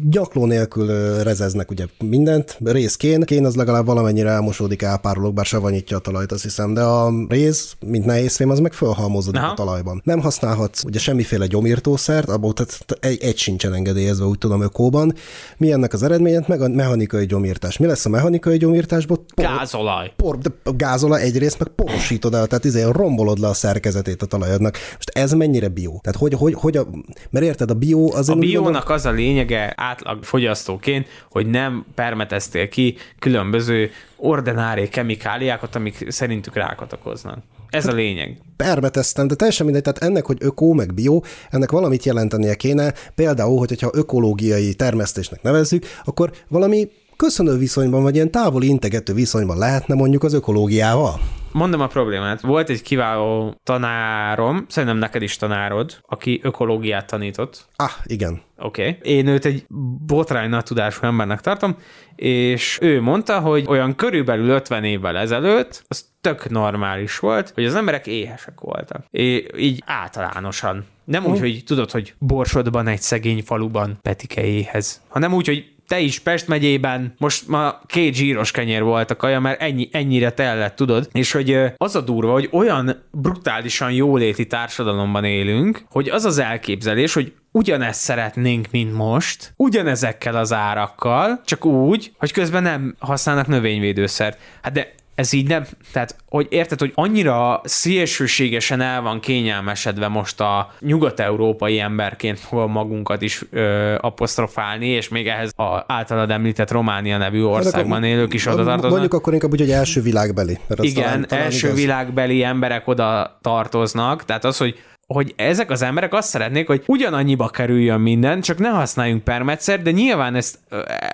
gyakló nélkül rezeznek ugye mindent, részkén, kén az legalább valamennyire elmosódik, elpárolog, bár savanyítja a talajt, azt hiszem, de a rész, mint nehézfém, az meg fölhalmozódik Aha. a talajban. Nem használhatsz ugye semmiféle gyomírtószert, abból tehát egy, egy sincsen engedélyezve, úgy tudom, ökóban. Mi ennek az eredménye? Meg a mechanikai gyomírtás. Mi lesz a mechanikai gyomírtásból? Gáz gázolaj. Por, de gázolaj egyrészt, meg porosítod el, tehát izé rombolod le a szerkezetét a talajodnak. Most ez mennyire bio? Tehát hogy, hogy, hogy a, mert érted, a bio az... A biónak az a lényege átlag fogyasztóként, hogy nem permeteztél ki különböző ordinári kemikáliákat, amik szerintük rákat okoznak. Ez a hát lényeg. Permeteztem, de teljesen mindegy, tehát ennek, hogy ökó meg bio, ennek valamit jelentenie kéne, például, hogyha ökológiai termesztésnek nevezzük, akkor valami köszönő viszonyban, vagy ilyen távoli integető viszonyban lehetne mondjuk az ökológiával? Mondom a problémát. Volt egy kiváló tanárom, szerintem neked is tanárod, aki ökológiát tanított. Ah, igen. Oké. Okay. Én őt egy botrány nagy tudású embernek tartom, és ő mondta, hogy olyan körülbelül 50 évvel ezelőtt az tök normális volt, hogy az emberek éhesek voltak. É, így általánosan. Nem úgy, hogy tudod, hogy Borsodban egy szegény faluban Petike éhez, hanem úgy, hogy te is Pest megyében, most ma két zsíros kenyér volt a kaja, mert ennyi, ennyire tellett, tudod? És hogy az a durva, hogy olyan brutálisan jóléti társadalomban élünk, hogy az az elképzelés, hogy ugyanezt szeretnénk, mint most, ugyanezekkel az árakkal, csak úgy, hogy közben nem használnak növényvédőszert. Hát de ez így nem, tehát hogy érted, hogy annyira szélsőségesen el van kényelmesedve most a nyugat-európai emberként hol magunkat is ö, apostrofálni, és még ehhez a általad említett Románia nevű országban élők is oda tartoznak. Mondjuk akkor inkább úgy, hogy első világbeli. Mert Igen, talán, talán első igaz. világbeli emberek oda tartoznak, tehát az, hogy hogy ezek az emberek azt szeretnék, hogy ugyanannyiba kerüljön minden, csak ne használjunk permetszer, de nyilván ezt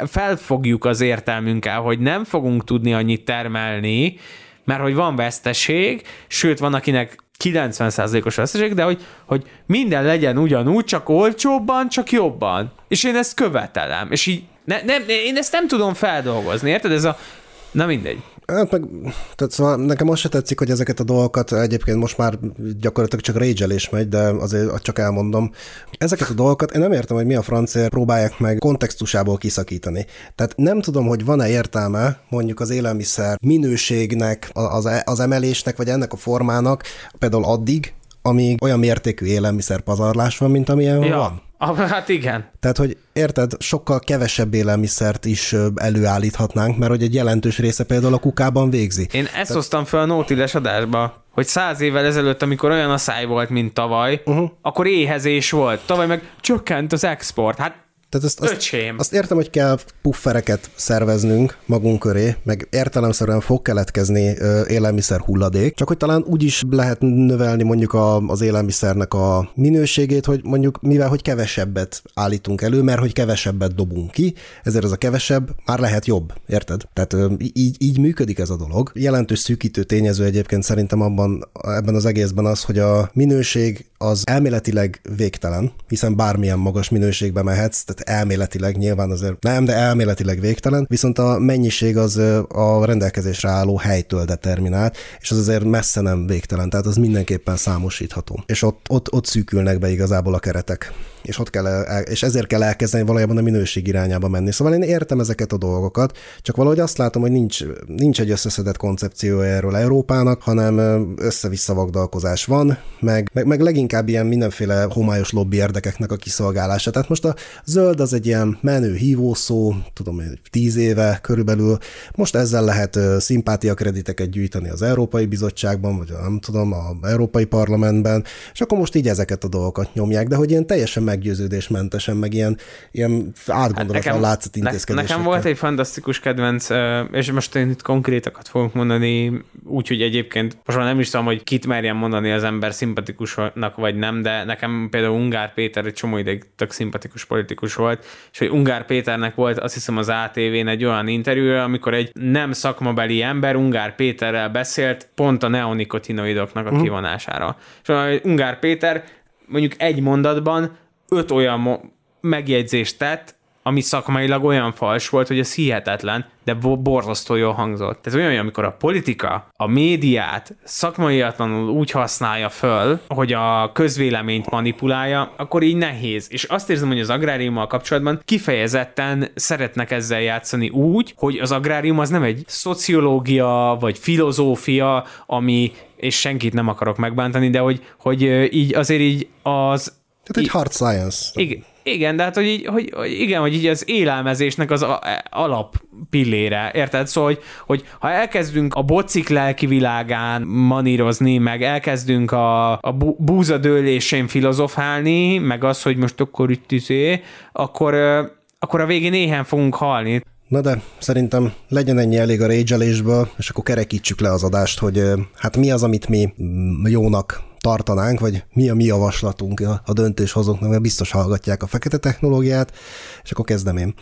felfogjuk az értelmünkkel, hogy nem fogunk tudni annyit termelni, mert hogy van veszteség, sőt van akinek 90%-os veszteség, de hogy, hogy minden legyen ugyanúgy, csak olcsóbban, csak jobban. És én ezt követelem. És így ne, nem, én ezt nem tudom feldolgozni, érted? Ez a Na mindegy. Hát meg, tehát szóval nekem azt se tetszik, hogy ezeket a dolgokat egyébként most már gyakorlatilag csak rage megy, de azért csak elmondom. Ezeket a dolgokat én nem értem, hogy mi a francia próbálják meg kontextusából kiszakítani. Tehát nem tudom, hogy van-e értelme mondjuk az élelmiszer minőségnek, az, az emelésnek, vagy ennek a formának például addig, amíg olyan mértékű élelmiszer pazarlás van, mint amilyen ja. van. Ah, hát igen. Tehát, hogy érted, sokkal kevesebb élelmiszert is előállíthatnánk, mert hogy egy jelentős része például a kukában végzi. Én ezt Tehát... hoztam fel a Nótiles adásba, hogy száz évvel ezelőtt, amikor olyan a száj volt, mint tavaly, uh-huh. akkor éhezés volt. Tavaly meg csökkent az export. Hát tehát azt, azt, Öcsém. azt értem, hogy kell puffereket szerveznünk magunk köré, meg értelemszerűen fog keletkezni élelmiszer hulladék, csak hogy talán úgy is lehet növelni mondjuk a, az élelmiszernek a minőségét, hogy mondjuk mivel, hogy kevesebbet állítunk elő, mert hogy kevesebbet dobunk ki, ezért ez a kevesebb már lehet jobb, érted? Tehát így, így működik ez a dolog. Jelentős szűkítő tényező egyébként szerintem abban, ebben az egészben az, hogy a minőség az elméletileg végtelen, hiszen bármilyen magas minőségbe mehetsz, tehát elméletileg nyilván azért nem, de elméletileg végtelen, viszont a mennyiség az a rendelkezésre álló helytől determinált, és az azért messze nem végtelen, tehát az mindenképpen számosítható. És ott, ott, ott szűkülnek be igazából a keretek és, ott kell el, és ezért kell elkezdeni valójában a minőség irányába menni. Szóval én értem ezeket a dolgokat, csak valahogy azt látom, hogy nincs, nincs egy összeszedett koncepció erről Európának, hanem össze-vissza vagdalkozás van, meg, meg, meg leginkább ilyen mindenféle homályos lobby érdekeknek a kiszolgálása. Tehát most a zöld az egy ilyen menő hívószó, tudom, hogy tíz éve körülbelül, most ezzel lehet szimpátia krediteket gyűjteni az Európai Bizottságban, vagy nem tudom, a Európai Parlamentben, és akkor most így ezeket a dolgokat nyomják, de hogy ilyen teljesen meggyőződésmentesen, meg ilyen, ilyen átgondolatlan hát látszat intézkedések. Nekem volt egy fantasztikus kedvenc, és most én itt konkrétakat fogok mondani, úgyhogy egyébként most már nem is tudom, hogy kit merjem mondani az ember szimpatikusnak vagy nem, de nekem például Ungár Péter egy csomó ideig tök szimpatikus politikus volt, és hogy Ungár Péternek volt azt hiszem az ATV-n egy olyan interjú, amikor egy nem szakmabeli ember Ungár Péterrel beszélt pont a neonikotinoidoknak a uh-huh. kivonására. És Ungár Péter mondjuk egy mondatban öt olyan megjegyzést tett, ami szakmailag olyan fals volt, hogy ez hihetetlen, de borzasztó jól hangzott. Ez olyan, amikor a politika a médiát szakmaiatlanul úgy használja föl, hogy a közvéleményt manipulálja, akkor így nehéz. És azt érzem, hogy az agráriummal kapcsolatban kifejezetten szeretnek ezzel játszani úgy, hogy az agrárium az nem egy szociológia vagy filozófia, ami és senkit nem akarok megbántani, de hogy, hogy így azért így az tehát egy hard science. Igen, igen, de hát, hogy, így, hogy, hogy igen, hogy így az élelmezésnek az alap pillére, érted? Szóval, hogy, hogy ha elkezdünk a bocik lelki világán manírozni, meg elkezdünk a, a búzadőlésén filozofálni, meg az, hogy most akkor itt izé, akkor, akkor a végén éhen fogunk halni. Na de szerintem legyen ennyi elég a rage és akkor kerekítsük le az adást, hogy hát mi az, amit mi jónak tartanánk, vagy mi a mi javaslatunk a döntéshozóknak, mert biztos hallgatják a fekete technológiát, és akkor kezdem én.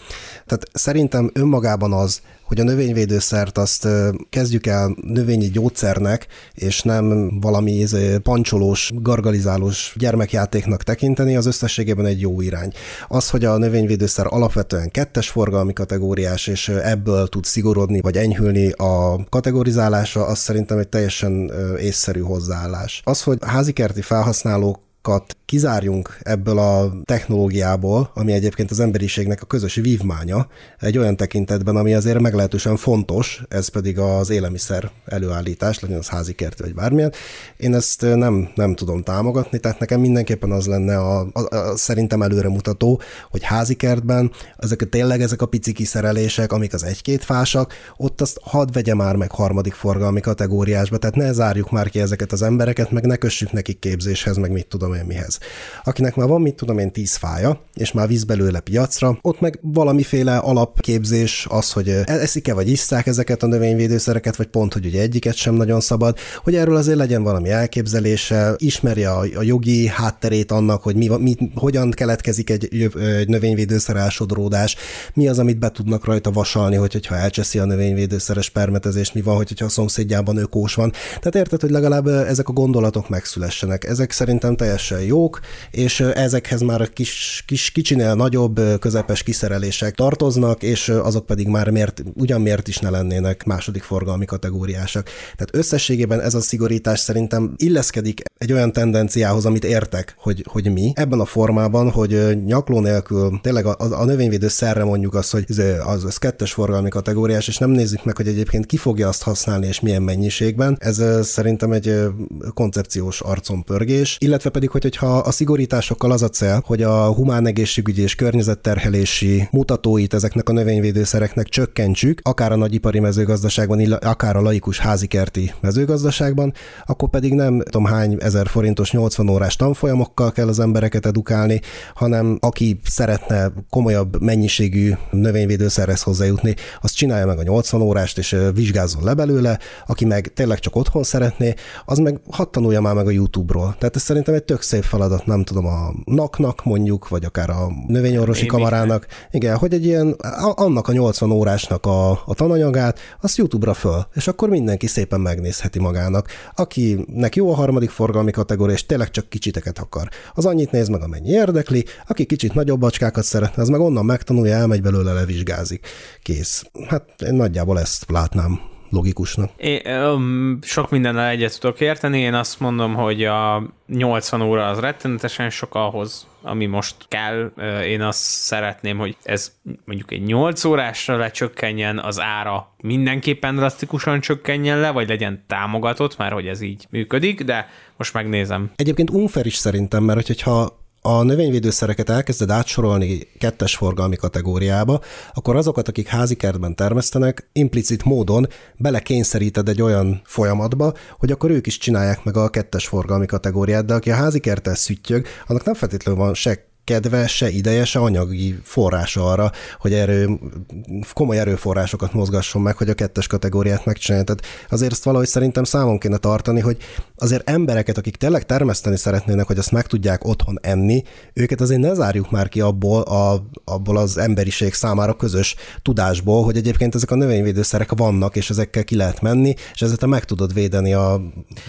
Tehát szerintem önmagában az, hogy a növényvédőszert azt kezdjük el növényi gyógyszernek, és nem valami izé, pancsolós, gargalizálós gyermekjátéknak tekinteni, az összességében egy jó irány. Az, hogy a növényvédőszer alapvetően kettes forgalmi kategóriás, és ebből tud szigorodni, vagy enyhülni a kategorizálása, az szerintem egy teljesen észszerű hozzáállás. Az, hogy házikerti felhasználók kizárjunk ebből a technológiából, ami egyébként az emberiségnek a közös vívmánya, egy olyan tekintetben, ami azért meglehetősen fontos, ez pedig az élelmiszer előállítás, legyen az házi kert vagy bármilyen. Én ezt nem, nem tudom támogatni, tehát nekem mindenképpen az lenne a, a, a szerintem előremutató, hogy házi kertben ezek tényleg ezek a pici kiszerelések, amik az egy-két fásak, ott azt hadd vegye már meg harmadik forgalmi kategóriásba, tehát ne zárjuk már ki ezeket az embereket, meg ne kössük nekik képzéshez, meg mit tudom én mihez. Akinek már van, mit tudom én, tíz fája, és már víz belőle piacra, ott meg valamiféle alapképzés az, hogy e- eszik-e vagy isszák ezeket a növényvédőszereket, vagy pont, hogy ugye egyiket sem nagyon szabad, hogy erről azért legyen valami elképzelése, ismerje a, a jogi hátterét annak, hogy mi, mi, hogyan keletkezik egy, egy növényvédőszer elsodródás, mi az, amit be tudnak rajta vasalni, hogy, hogyha elcseszi a növényvédőszeres permetezést, mi van, hogyha a szomszédjában ökós van. Tehát érted, hogy legalább ezek a gondolatok megszülessenek. Ezek szerintem teljesen jók, és ezekhez már kis, kis kicsinél nagyobb, közepes kiszerelések tartoznak, és azok pedig már miért, ugyan miért is ne lennének második forgalmi kategóriásak. Tehát összességében ez a szigorítás szerintem illeszkedik egy olyan tendenciához, amit értek, hogy, hogy mi. Ebben a formában, hogy nyakló nélkül tényleg a, a növényvédő szerre mondjuk azt, hogy az, az kettes forgalmi kategóriás, és nem nézzük meg, hogy egyébként ki fogja azt használni, és milyen mennyiségben. Ez szerintem egy koncepciós arcompörgés, illetve pedig, hogy, hogyha a szigorításokkal az a cél, hogy a humán egészségügyi és környezetterhelési mutatóit ezeknek a növényvédőszereknek csökkentsük, akár a nagyipari mezőgazdaságban, akár a laikus házikerti mezőgazdaságban, akkor pedig nem tudom hány ezer forintos 80 órás tanfolyamokkal kell az embereket edukálni, hanem aki szeretne komolyabb mennyiségű növényvédőszerhez hozzájutni, az csinálja meg a 80 órást, és vizsgázzon le belőle, aki meg tényleg csak otthon szeretné, az meg hadd tanulja már meg a YouTube-ról. Tehát ez szerintem egy tök szép feladat, nem tudom, a NAK-nak mondjuk, vagy akár a növényorvosi Én kamarának. Igen, hogy egy ilyen, annak a 80 órásnak a, a tananyagát, azt YouTube-ra föl, és akkor mindenki szépen megnézheti magának. Akinek jó a harmadik forgalmi kategória, és tényleg csak kicsiteket akar, az annyit néz meg, amennyi érdekli, aki kicsit nagyobb bacskákat szeretne, az meg onnan megtanulja, elmegy belőle, levizsgázik. Kész. Hát én nagyjából ezt látnám logikusnak. É, um, sok mindennel egyet tudok érteni. Én azt mondom, hogy a 80 óra az rettenetesen sok ahhoz, ami most kell. Én azt szeretném, hogy ez mondjuk egy 8 órásra lecsökkenjen, az ára mindenképpen drasztikusan csökkenjen le, vagy legyen támogatott, már hogy ez így működik, de most megnézem. Egyébként unfair is szerintem, mert hogyha a növényvédőszereket elkezded átsorolni kettes forgalmi kategóriába, akkor azokat, akik házi kertben termesztenek, implicit módon belekényszeríted egy olyan folyamatba, hogy akkor ők is csinálják meg a kettes forgalmi kategóriát, de aki a házi kerttel szüttyög, annak nem feltétlenül van se kedve, se ideje, se anyagi forrása arra, hogy erő, komoly erőforrásokat mozgasson meg, hogy a kettes kategóriát megcsinálja. Tehát azért ezt valahogy szerintem számon kéne tartani, hogy azért embereket, akik tényleg termeszteni szeretnének, hogy azt meg tudják otthon enni, őket azért ne zárjuk már ki abból, a, abból az emberiség számára közös tudásból, hogy egyébként ezek a növényvédőszerek vannak, és ezekkel ki lehet menni, és ezzel meg tudod védeni a,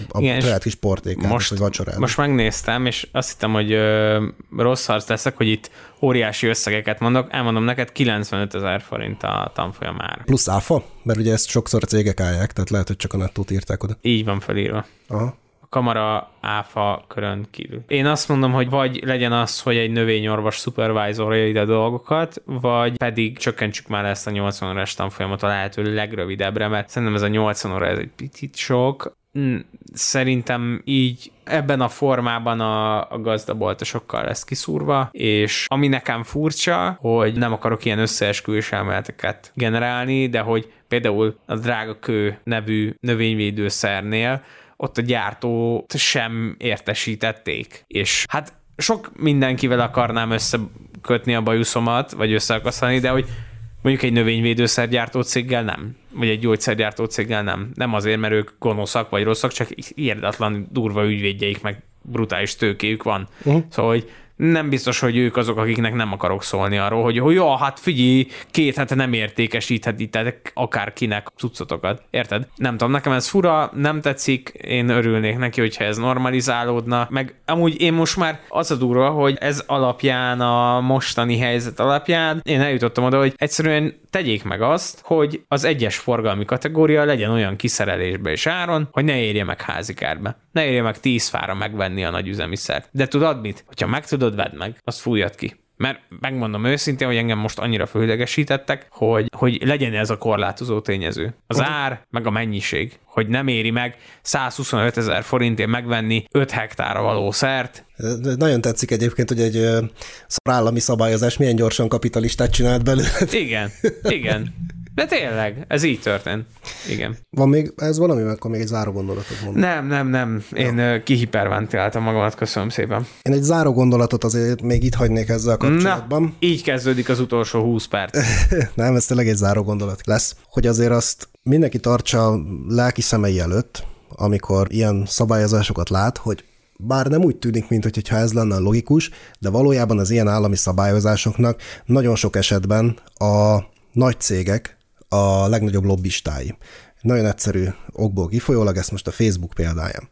a Igen, saját kis portékát, most, vagy vacsorát. Most megnéztem, és azt hittem, hogy ö, rossz harc leszek, hogy itt óriási összegeket mondok, elmondom neked 95 ezer forint a tanfolyam Plusz áfa? Mert ugye ezt sokszor cégek állják, tehát lehet, hogy csak a nettót írták oda. Így van felírva. Aha kamara áfa körön kívül. Én azt mondom, hogy vagy legyen az, hogy egy növényorvos szupervájzorja ide dolgokat, vagy pedig csökkentsük már ezt a 80 órás tanfolyamat a lehető legrövidebbre, mert szerintem ez a 80 óra ez egy picit sok. Szerintem így ebben a formában a, a gazdaboltosokkal lesz kiszúrva, és ami nekem furcsa, hogy nem akarok ilyen összeesküvés elméleteket generálni, de hogy például a drága kő nevű növényvédőszernél ott a gyártót sem értesítették. És hát sok mindenkivel akarnám összekötni a bajuszomat, vagy összeakasztani, de hogy mondjuk egy növényvédőszergyártó céggel nem, vagy egy gyógyszergyártó céggel nem. Nem azért, mert ők gonoszak vagy rosszak, csak írdatlan durva ügyvédjeik, meg brutális tőkéjük van. Uh-huh. Szóval, hogy nem biztos, hogy ők azok, akiknek nem akarok szólni arról, hogy, jó, hát figyelj, két hete nem értékesíthetitek akárkinek cuccotokat. Érted? Nem tudom, nekem ez fura, nem tetszik, én örülnék neki, hogyha ez normalizálódna, meg amúgy én most már az a durva, hogy ez alapján, a mostani helyzet alapján én eljutottam oda, hogy egyszerűen tegyék meg azt, hogy az egyes forgalmi kategória legyen olyan kiszerelésbe és áron, hogy ne érje meg házikárbe. Ne érje meg tíz fára megvenni a nagy üzemiszert. De tudod mit? Hogyha meg tudod, vedd meg, azt fújjad ki. Mert megmondom őszintén, hogy engem most annyira fölidegesítettek, hogy, hogy legyen ez a korlátozó tényező. Az ár, meg a mennyiség. Hogy nem éri meg 125 ezer forintért megvenni 5 hektára való szert. Nagyon tetszik egyébként, hogy egy állami szabályozás milyen gyorsan kapitalistát csinált belőle. Igen, igen. De tényleg, ez így történt. Igen. Van még ez valami, mert akkor még egy záró gondolatot mondom. Nem, nem, nem. Én ja. kihiperventiláltam magamat, köszönöm szépen. Én egy záró gondolatot azért még itt hagynék ezzel a kapcsolatban. Na, így kezdődik az utolsó 20 perc. nem, ez tényleg egy záró gondolat lesz, hogy azért azt mindenki tartsa lelki szemei előtt, amikor ilyen szabályozásokat lát, hogy bár nem úgy tűnik, mint hogyha ez lenne logikus, de valójában az ilyen állami szabályozásoknak nagyon sok esetben a nagy cégek a legnagyobb lobbistái. Nagyon egyszerű okból kifolyólag, ezt most a Facebook példáján.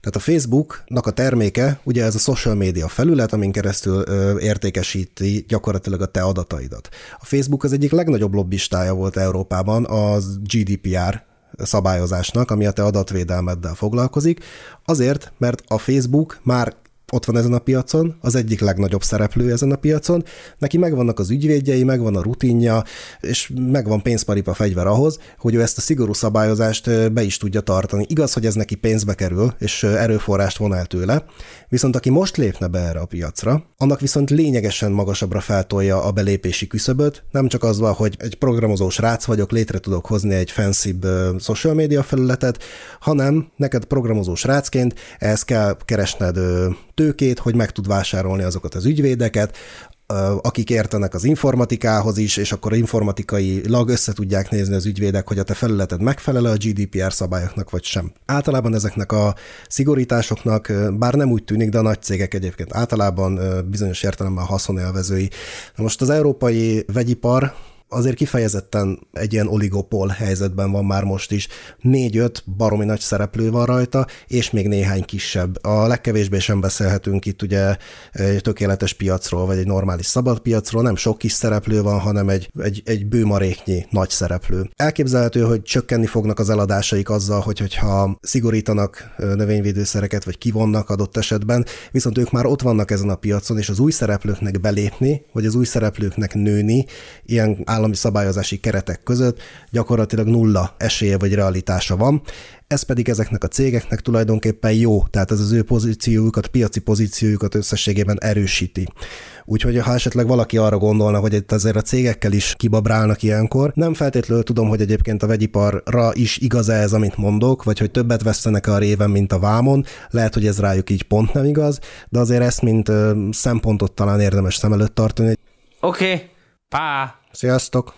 Tehát a Facebooknak a terméke, ugye ez a social media felület, amin keresztül ö, értékesíti gyakorlatilag a te adataidat. A Facebook az egyik legnagyobb lobbistája volt Európában az GDPR szabályozásnak, ami a te adatvédelmeddel foglalkozik, azért, mert a Facebook már ott van ezen a piacon, az egyik legnagyobb szereplő ezen a piacon, neki megvannak az ügyvédjei, megvan a rutinja, és megvan pénzparipa fegyver ahhoz, hogy ő ezt a szigorú szabályozást be is tudja tartani. Igaz, hogy ez neki pénzbe kerül, és erőforrást von el tőle, viszont aki most lépne be erre a piacra, annak viszont lényegesen magasabbra feltolja a belépési küszöböt, nem csak az van, hogy egy programozó srác vagyok, létre tudok hozni egy fancibb social media felületet, hanem neked programozó srácként ehhez kell keresned tőkét, hogy meg tud vásárolni azokat az ügyvédeket, akik értenek az informatikához is, és akkor informatikai lag össze tudják nézni az ügyvédek, hogy a te felületed megfelel a GDPR szabályoknak, vagy sem. Általában ezeknek a szigorításoknak, bár nem úgy tűnik, de a nagy cégek egyébként általában bizonyos értelemben haszonélvezői. Na most az európai vegyipar azért kifejezetten egy ilyen oligopol helyzetben van már most is. Négy-öt baromi nagy szereplő van rajta, és még néhány kisebb. A legkevésbé sem beszélhetünk itt ugye egy tökéletes piacról, vagy egy normális szabad piacról, nem sok kis szereplő van, hanem egy, egy, egy bőmaréknyi nagy szereplő. Elképzelhető, hogy csökkenni fognak az eladásaik azzal, hogy, hogyha szigorítanak növényvédőszereket, vagy kivonnak adott esetben, viszont ők már ott vannak ezen a piacon, és az új szereplőknek belépni, vagy az új szereplőknek nőni, ilyen állami szabályozási keretek között gyakorlatilag nulla esélye vagy realitása van. Ez pedig ezeknek a cégeknek tulajdonképpen jó, tehát ez az ő pozíciójukat, piaci pozíciójukat összességében erősíti. Úgyhogy ha esetleg valaki arra gondolna, hogy itt azért a cégekkel is kibabrálnak ilyenkor, nem feltétlenül tudom, hogy egyébként a vegyiparra is igaz ez, amit mondok, vagy hogy többet vesztenek a réven, mint a vámon, lehet, hogy ez rájuk így pont nem igaz, de azért ezt, mint szempontot talán érdemes szem előtt tartani. Oké, okay. pá! Sziasztok!